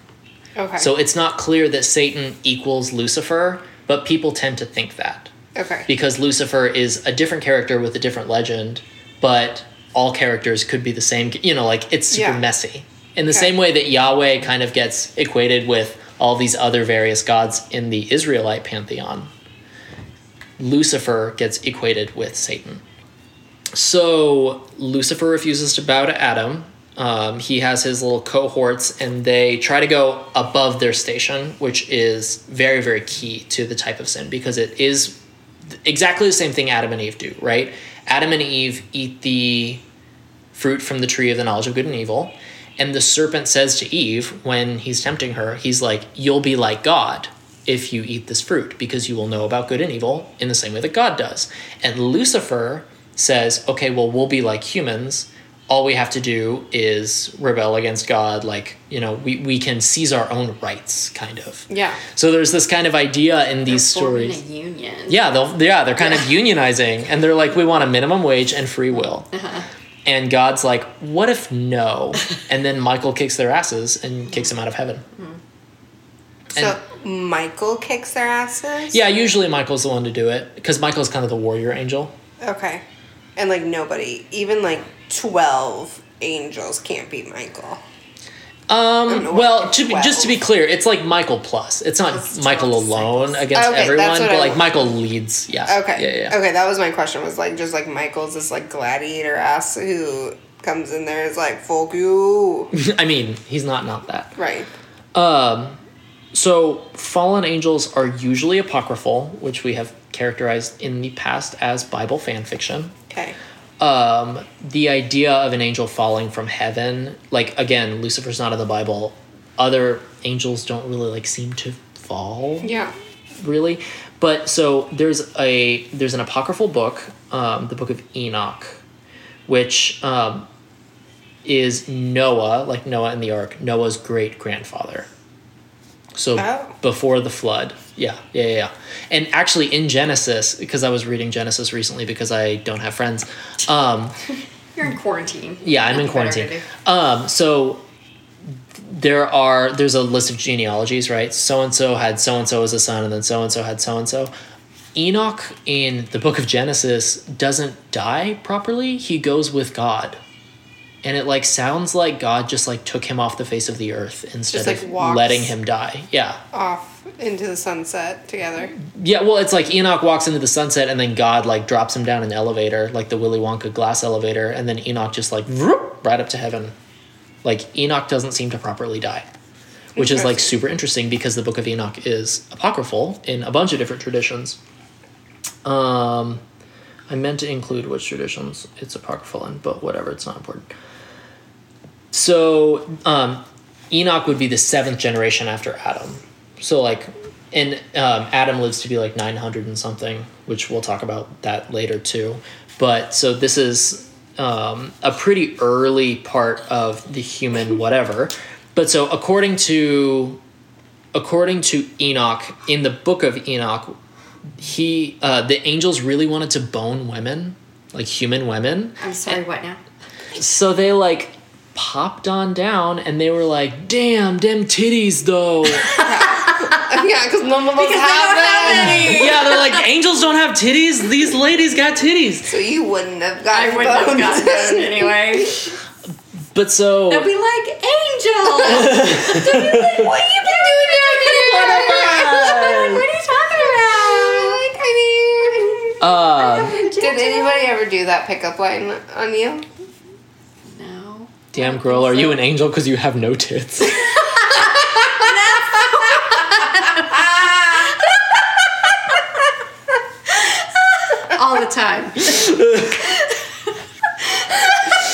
Okay. So it's not clear that Satan equals Lucifer, but people tend to think that okay. because Lucifer is a different character with a different legend, but all characters could be the same. You know, like it's super Yeah. messy. In the Okay. same way that Yahweh kind of gets equated with all these other various gods in the Israelite pantheon, Lucifer gets equated with Satan. So Lucifer refuses to bow to Adam. Um, he has his little cohorts, and they try to go above their station, which is very, very key to the type of sin because it is exactly the same thing Adam and Eve do, right? Adam and Eve eat the fruit from the tree of the knowledge of good and evil, and the serpent says to Eve when he's tempting her, he's like, You'll be like God if you eat this fruit because you will know about good and evil in the same way that God does. And Lucifer says, Okay, well, we'll be like humans. All we have to do is rebel against God. Like, you know, we, we can seize our own rights, kind of. Yeah. So there's this kind of idea in these They're stories. a union. Yeah, they'll yeah, they're kind of unionizing and they're like, we want a minimum wage and free will. Uh-huh. And God's like, what if no? <laughs> And then Michael kicks their asses and kicks them out of heaven. Hmm. So Michael kicks their asses? Yeah, usually Michael's the one to do it because Michael's kind of the warrior angel. Okay. And like nobody, even like 12 angels can't beat Michael. Um, well, to be, just to be clear, it's like Michael plus. It's not Plus Michael alone against Okay, everyone, but I like want. Michael leads. Yeah. Okay. Yeah, yeah. Okay, that was my question. Was like just like Michael's this like gladiator ass who comes in there is like fuck you. <laughs> I mean, he's not not that. right. Um, so fallen angels are usually apocryphal, which we have characterized in the past as Bible fan fiction. Okay. Um, the idea of an angel falling from heaven, like again, Lucifer's not in the Bible. Other angels don't really like seem to fall Yeah. really but so there's a there's an apocryphal book um, the book of enoch which um, is noah like noah in the ark noah's great grandfather so Oh. before the flood yeah, yeah yeah and actually in genesis because i was reading genesis recently because i don't have friends um, <laughs> You're in quarantine. yeah, I'm in Nothing better to quarantine. Um, so there are there's a list of genealogies, right? So and so had so and so as a son, and then so and so had so and so. Enoch in the book of Genesis doesn't die properly. He goes with God, and it like sounds like God just like took him off the face of the earth instead like, of letting him die. Yeah. Off into the sunset together. Yeah, well, it's like Enoch walks into the sunset, and then God like drops him down an elevator, like the Willy Wonka glass elevator, and then Enoch just like vroom, right up to heaven. Like Enoch doesn't seem to properly die, which is like super interesting because the Book of Enoch is apocryphal in a bunch of different traditions. Um, I meant to include which traditions it's apocryphal in, but whatever, it's not important. So um, Enoch would be the seventh generation after Adam. So like, and um, Adam lives to be like nine hundred and something, which we'll talk about that later too. But so this is um, a pretty early part of the human whatever. But so according to according to Enoch in the book of Enoch, he uh, the angels really wanted to bone women, like human women. I'm sorry, what now? So they like popped on down and they were like, damn, them titties though. <laughs> yeah, because none of us have them. yeah, they're like, angels don't have titties. These ladies got titties. So you wouldn't have I gotten wouldn't have gotten <laughs> anyway. But so They'll be like, Angel! <laughs> what are you doing down here? what are you talking about? Like, I uh mean, did anybody ever do that pickup line on you? No. damn girl, are you an angel because you have no tits? <laughs> All the time. <laughs>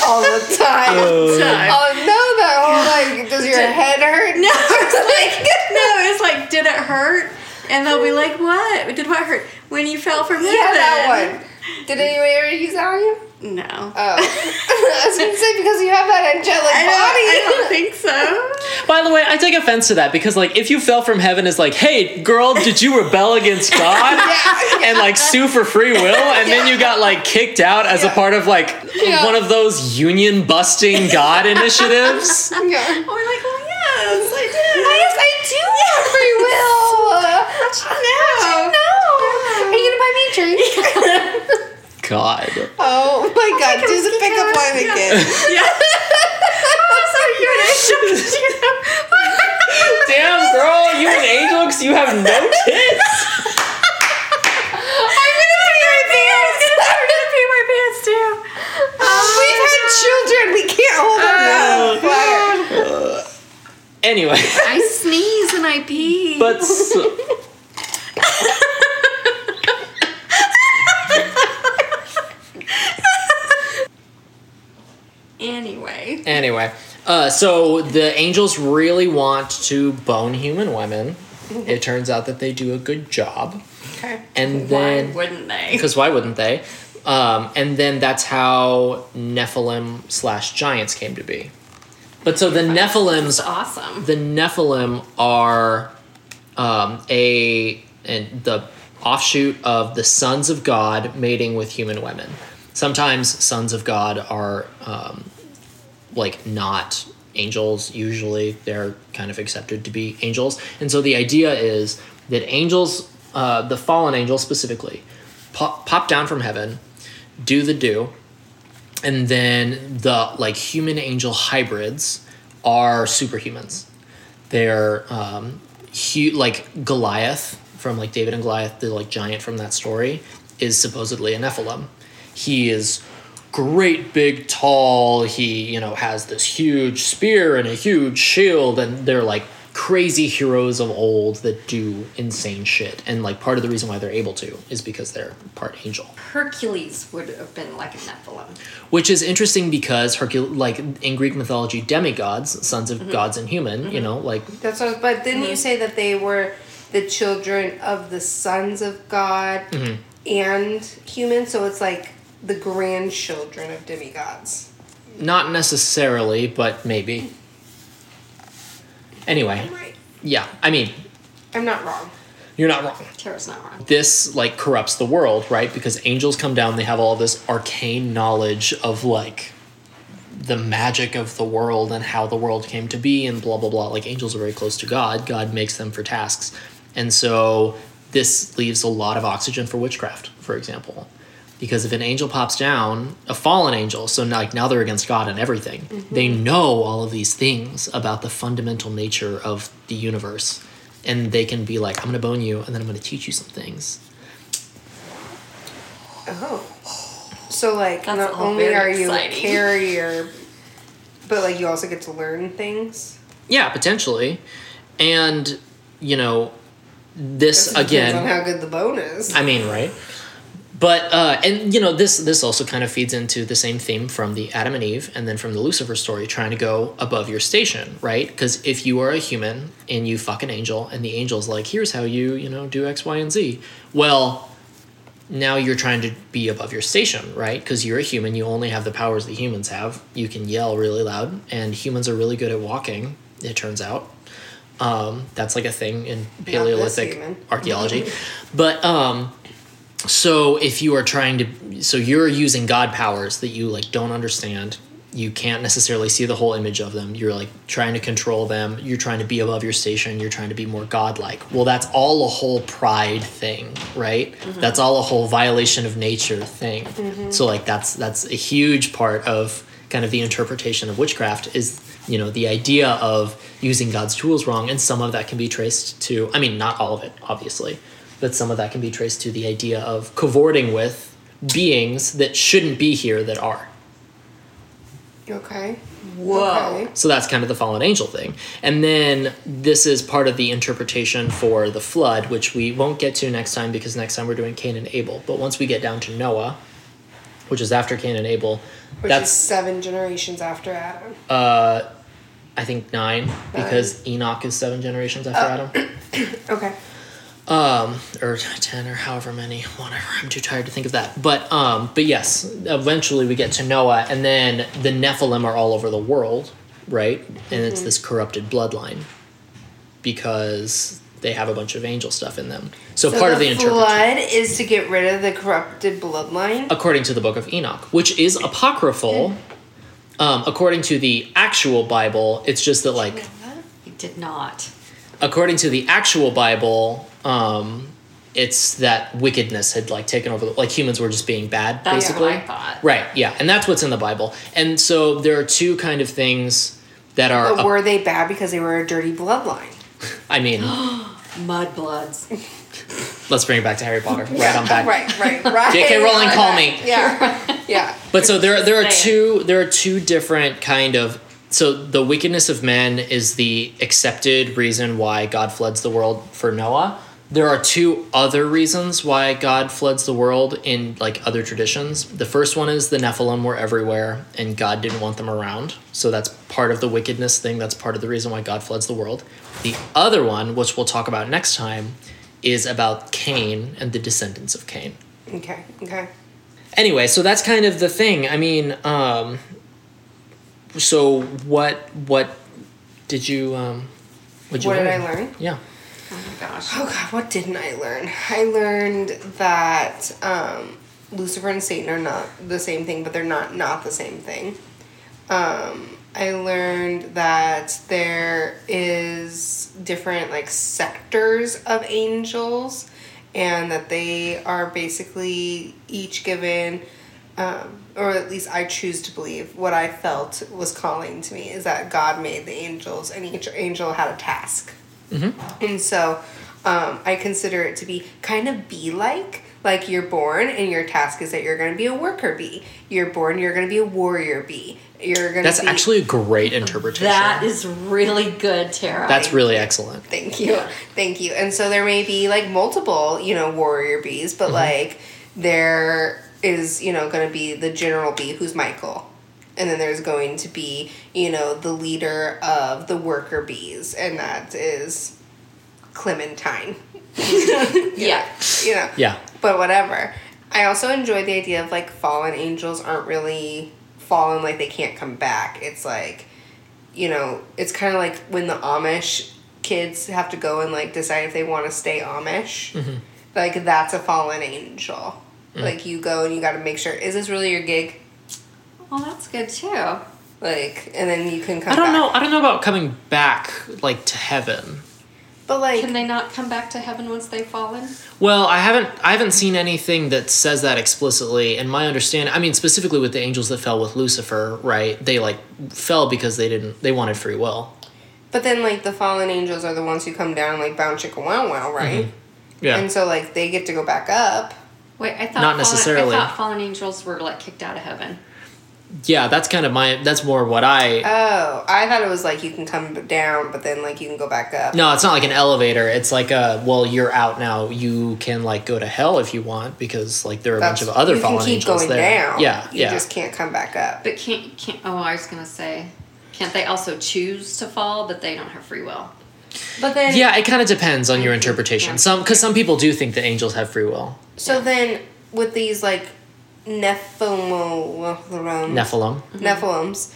All the time. Oh. time. Oh no, that whole like, does your <laughs> head hurt? No, it's like no, it's like, did it hurt? And they'll be like, what? Did what hurt? When you fell from heaven. Yeah, that one. Did anybody ever use that on you? No. Oh, <laughs> I was gonna say because you have that angelic I body. I don't think so. <laughs> By the way, I take offense to that because like if you fell from heaven is like, hey girl, did you rebel against <laughs> God? Yeah. And like sue for free will, and then you got like kicked out as a part of like Yeah. one of those union busting God initiatives. Yeah. Oh, we're like, well, yes, I did. Yes, I do have free will. No. No. Are you gonna buy me a drink? God. oh my god, do the Mosquitoes. pickup line Yeah. again. <laughs> Yeah. oh, so you're an angel. <laughs> Damn girl, you an angel because you have no <laughs> tits. I'm gonna pee my pants. I'm gonna pee my pants too. Um, we've had oh, children. We can't hold our oh, breath. Fire. Anyway, I sneeze and I pee. but so, anyway. anyway, uh, so the angels really want to bone human women. It turns out that they do a good job, Okay. and Why then wouldn't they? because why wouldn't they? Um, and then that's how Nephilim slash giants came to be. But so the Nephilims awesome. the Nephilim are um, a and the offshoot of the sons of God mating with human women. Sometimes sons of God are um, like not angels. Usually, they're kind of accepted to be angels, and so the idea is that angels, uh, the fallen angels specifically, pop, pop down from heaven, do the do, and then the like human angel hybrids are superhumans. They're um, like Goliath from like David and Goliath, the like giant from that story, is supposedly a Nephilim. He is great, big, tall. He you know has this huge spear and a huge shield, and they're like crazy heroes of old that do insane shit. And like part of the reason why they're able to is because they're part angel Hercules would have been like a Nephilim. which is interesting because Hercule, like in Greek mythology, demigods, sons of mm-hmm. gods and human, you mm-hmm. know, like That's what. But didn't you mm-hmm. say that they were the children of the sons of God and humans? So it's like the grandchildren of demigods. not necessarily, but maybe. Anyway, Right. yeah, I mean, I'm not wrong. you're not wrong. Tara's not wrong. This like corrupts the world, right? Because angels come down, they have all this arcane knowledge of like the magic of the world and how the world came to be and blah blah blah. Like angels are very close to God. God makes them for tasks. And so this leaves a lot of oxygen for witchcraft, for example. Because if an angel pops down, a fallen angel, so now, like now they're against God and everything, mm-hmm. they know all of these things about the fundamental nature of the universe. And they can be like, I'm going to bone you, and then I'm going to teach you some things. Oh. So like That's not only very are you a <laughs> carrier, but like you also get to learn things. Yeah, potentially. And, you know, this It depends on again. how good the bone is. I mean, right? But uh, and you know this this also kind of feeds into the same theme from the Adam and Eve and then from the Lucifer story, trying to go above your station, right? Because if you are a human and you fuck an angel, and the angel's like, "Here's how you you know do X, Y, and Z," well, now you're trying to be above your station, right? Because you're a human, you only have the powers that humans have. You can yell really loud, and humans are really good at walking. It turns out. Um, that's like a thing in Paleolithic archaeology. but um, so if you are trying to, so you're using God powers that you like don't understand. You can't necessarily see the whole image of them. You're like trying to control them. You're trying to be above your station. You're trying to be more godlike. Well, that's all a whole pride thing, right? Mm-hmm. That's all a whole violation of nature thing. Mm-hmm. So like that's that's a huge part of kind of the interpretation of witchcraft is you know the idea of using God's tools wrong, and some of that can be traced to. I mean, not all of it, obviously, but some of that can be traced to the idea of cavorting with beings that shouldn't be here that are. Okay. Whoa. Okay. So that's kind of the fallen angel thing. And then this is part of the interpretation for the flood, which we won't get to next time because next time we're doing Cain and Abel. But once we get down to Noah, which is after Cain and Abel, Which that's is seven generations after Adam. uh I think nine, because Enoch is seven generations after Adam. <coughs> Okay. Um or 10 or however many whatever. I'm too tired to think of that. But um but yes eventually we get to noah and then the nephilim are all over the world right? And it's this corrupted bloodline because they have a bunch of angel stuff in them. So, So part of the the interpretation flood is to get rid of the corrupted bloodline. according to the book of enoch which is apocryphal. Um, according to the actual bible it's just that like You did not. according to the actual Bible, um, it's that wickedness had like taken over. The, like humans were just being bad, That's basically. what I thought. Right. Yeah, and that's what's in the Bible. And so there are two kind of things that are. But were they bad because they were a dirty bloodline? I mean, <gasps> Mudbloods. let's bring it back to Harry Potter. Right on back. <laughs> Right, right, right. J.K. <laughs> Rowling, call me. Yeah, yeah. But so there, there are two. There are two different kind of. So the wickedness of men is the accepted reason why God floods the world for Noah. There are two other reasons why God floods the world in like other traditions. The first one is the Nephilim were everywhere and God didn't want them around. So that's part of the wickedness thing. That's part of the reason why God floods the world. The other one, which we'll talk about next time, is about Cain and the descendants of Cain Okay, okay. anyway so that's kind of the thing i mean um so what what did you um what'd you What did? I learn? yeah Oh my gosh. Oh god, what didn't I learn? I learned that um, Lucifer and Satan are not the same thing, but they're not not the same thing. Um, I learned that there is different like sectors of angels, and that they are basically each given, um, or at least I choose to believe what I felt was calling to me is that God made the angels, and each angel had a task. And so um, I consider it to be kind of bee like. Like you're born and your task is that you're going to be a worker bee. You're born, you're going to be a warrior bee. You're going to that's be. actually a great interpretation That is really good, Tara. that's really excellent Thank you. Thank you. And so there may be like multiple, you know, warrior bees, but like there is, you know, going to be the general bee who's Michael. And then there's going to be, you know, the leader of the worker bees, and that is Clementine. <laughs> yeah. You know. yeah But whatever. I also enjoy the idea of like fallen angels aren't really fallen like they can't come back. It's like, you know, it's kind of like when the Amish kids have to go and like decide if they want to stay Amish. Mm-hmm. Like that's a fallen angel. Mm. Like you go and you got to make sure is this really your gig? Well, that's good too. Like and then you can come i don't back. know i don't know about coming back like to heaven But like, Can they not come back to heaven once they've fallen? Well, I haven't I haven't seen anything that says that explicitly. And my understanding, I mean, specifically with the angels that fell with Lucifer, right? They like fell because they didn't they wanted free will. but then like the fallen angels are the ones who come down like bound chicka wow wow, right? Mm-hmm. Yeah. And so like they get to go back up. Wait, I thought Not fallen, necessarily. I thought fallen angels were like kicked out of heaven. Yeah, that's kind of my that's more what I Oh, I thought it was like you can come down, but then like you can go back up. No, it's not like an elevator. It's like a well, you're out now. You can like go to hell if you want because like there are a bunch of other you fallen can keep angels going there. down. Yeah, you yeah. just can't come back up. But can't can't oh I was gonna say, can't they also choose to fall, but they don't have free will? But then yeah, it kind of depends on your interpretation. Yeah. Some because some people do think the angels have free will. So then, with these like Nephilim, Nephilim. Mm-hmm. Nephilims,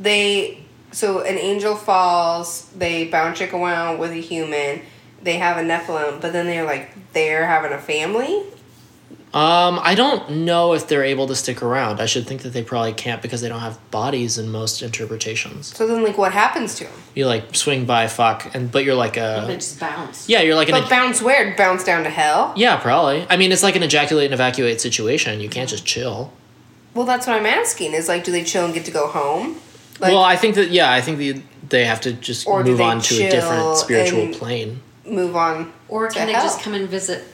they so an angel falls, they bounce chick around with a human, they have a Nephilim, but then they're like they're having a family. Um, I don't know if they're able to stick around. I should think that they probably can't because they don't have bodies in most interpretations. So then, like, what happens to them? You like swing by, fuck, and but you're like they a just bounce. yeah, you're like an But bounce where? Bounce down to hell? yeah, probably. I mean, it's like an ejaculate and evacuate situation. You can't just chill. Well, that's what I'm asking. Is like, do they chill and get to go home? Like, well, I think that yeah, I think the, they have to just move on to a different spiritual plane. move on. Or to can they hell? just come and visit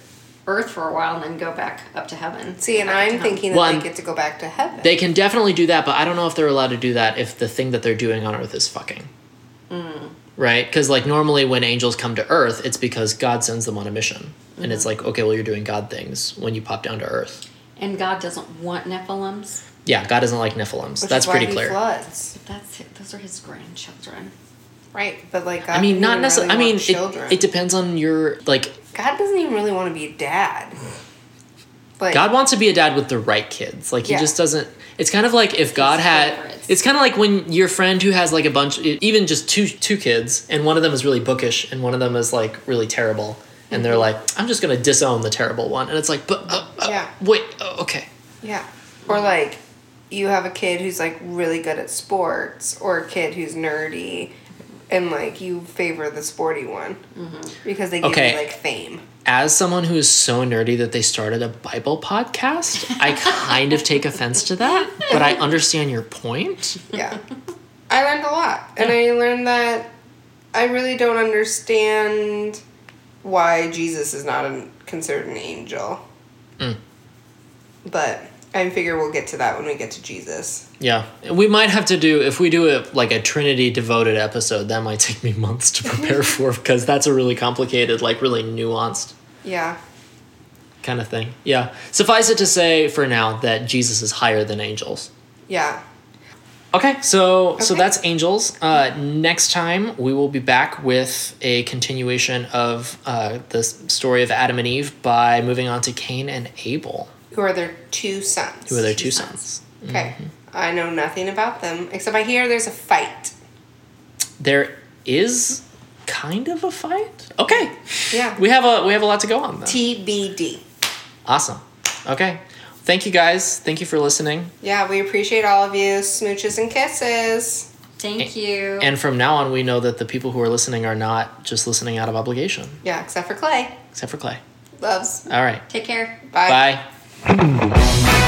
Earth for a while and then go back up to heaven? See, and I'm thinking that Well, they get to go back to heaven. They can definitely do that, but I don't know if they're allowed to do that if the thing that they're doing on Earth is fucking. Mm. Right? Because like normally when angels come to Earth, it's because God sends them on a mission, and Mm-hmm. it's like okay, well you're doing God things when you pop down to Earth. And God doesn't want Nephilims. Yeah, God doesn't like Nephilims. which That's pretty clear. Floods. That's it. Those are his grandchildren. Right, but like God I mean, doesn't necessarily. really I mean, it, it depends on your like. God doesn't even really want to be a dad. Like God wants to be a dad with the right kids. Like he Yeah. just doesn't. It's kind of like if God had. favorites. It's kind of like when your friend who has like a bunch, even just two two kids, and one of them is really bookish, and one of them is like really terrible, and they're like, "I'm just gonna disown the terrible one," and it's like, "But uh, uh, Yeah. wait, uh, okay, Yeah. Or like you have a kid who's like really good at sports or a kid who's nerdy and like you favor the sporty one because they give Okay. you like fame. As someone who is so nerdy that they started a Bible podcast, I kind of take offense to that, but I understand your point. Yeah. I learned a lot. And I learned that I really don't understand why Jesus is not an, considered an angel. Mm. But I figure we'll get to that when we get to Jesus. Yeah, we might have to do if we do a like a Trinity devoted episode. That might take me months to prepare <laughs> for because that's a really complicated, like really nuanced Yeah. kind of thing. Yeah. Suffice it to say for now that Jesus is higher than angels. Yeah. Okay, so so that's angels. Uh, next time we will be back with a continuation of uh, the story of Adam and Eve by moving on to Cain and Abel, Who are their two sons? who are their two Two sons. sons. Okay. Mm-hmm. I know nothing about them except I hear there's a fight. There is kind of a fight. Okay, Yeah. we have a we have a lot to go on. Then. TBD. Awesome. Okay. Thank you guys. Thank you for listening. Yeah, we appreciate all of you. Smooches and kisses. Thank you. And from now on, we know that the people who are listening are not just listening out of obligation, Yeah, except for Clay. except for Clay. Loves. All right. Take care. Bye. Bye. 嗯。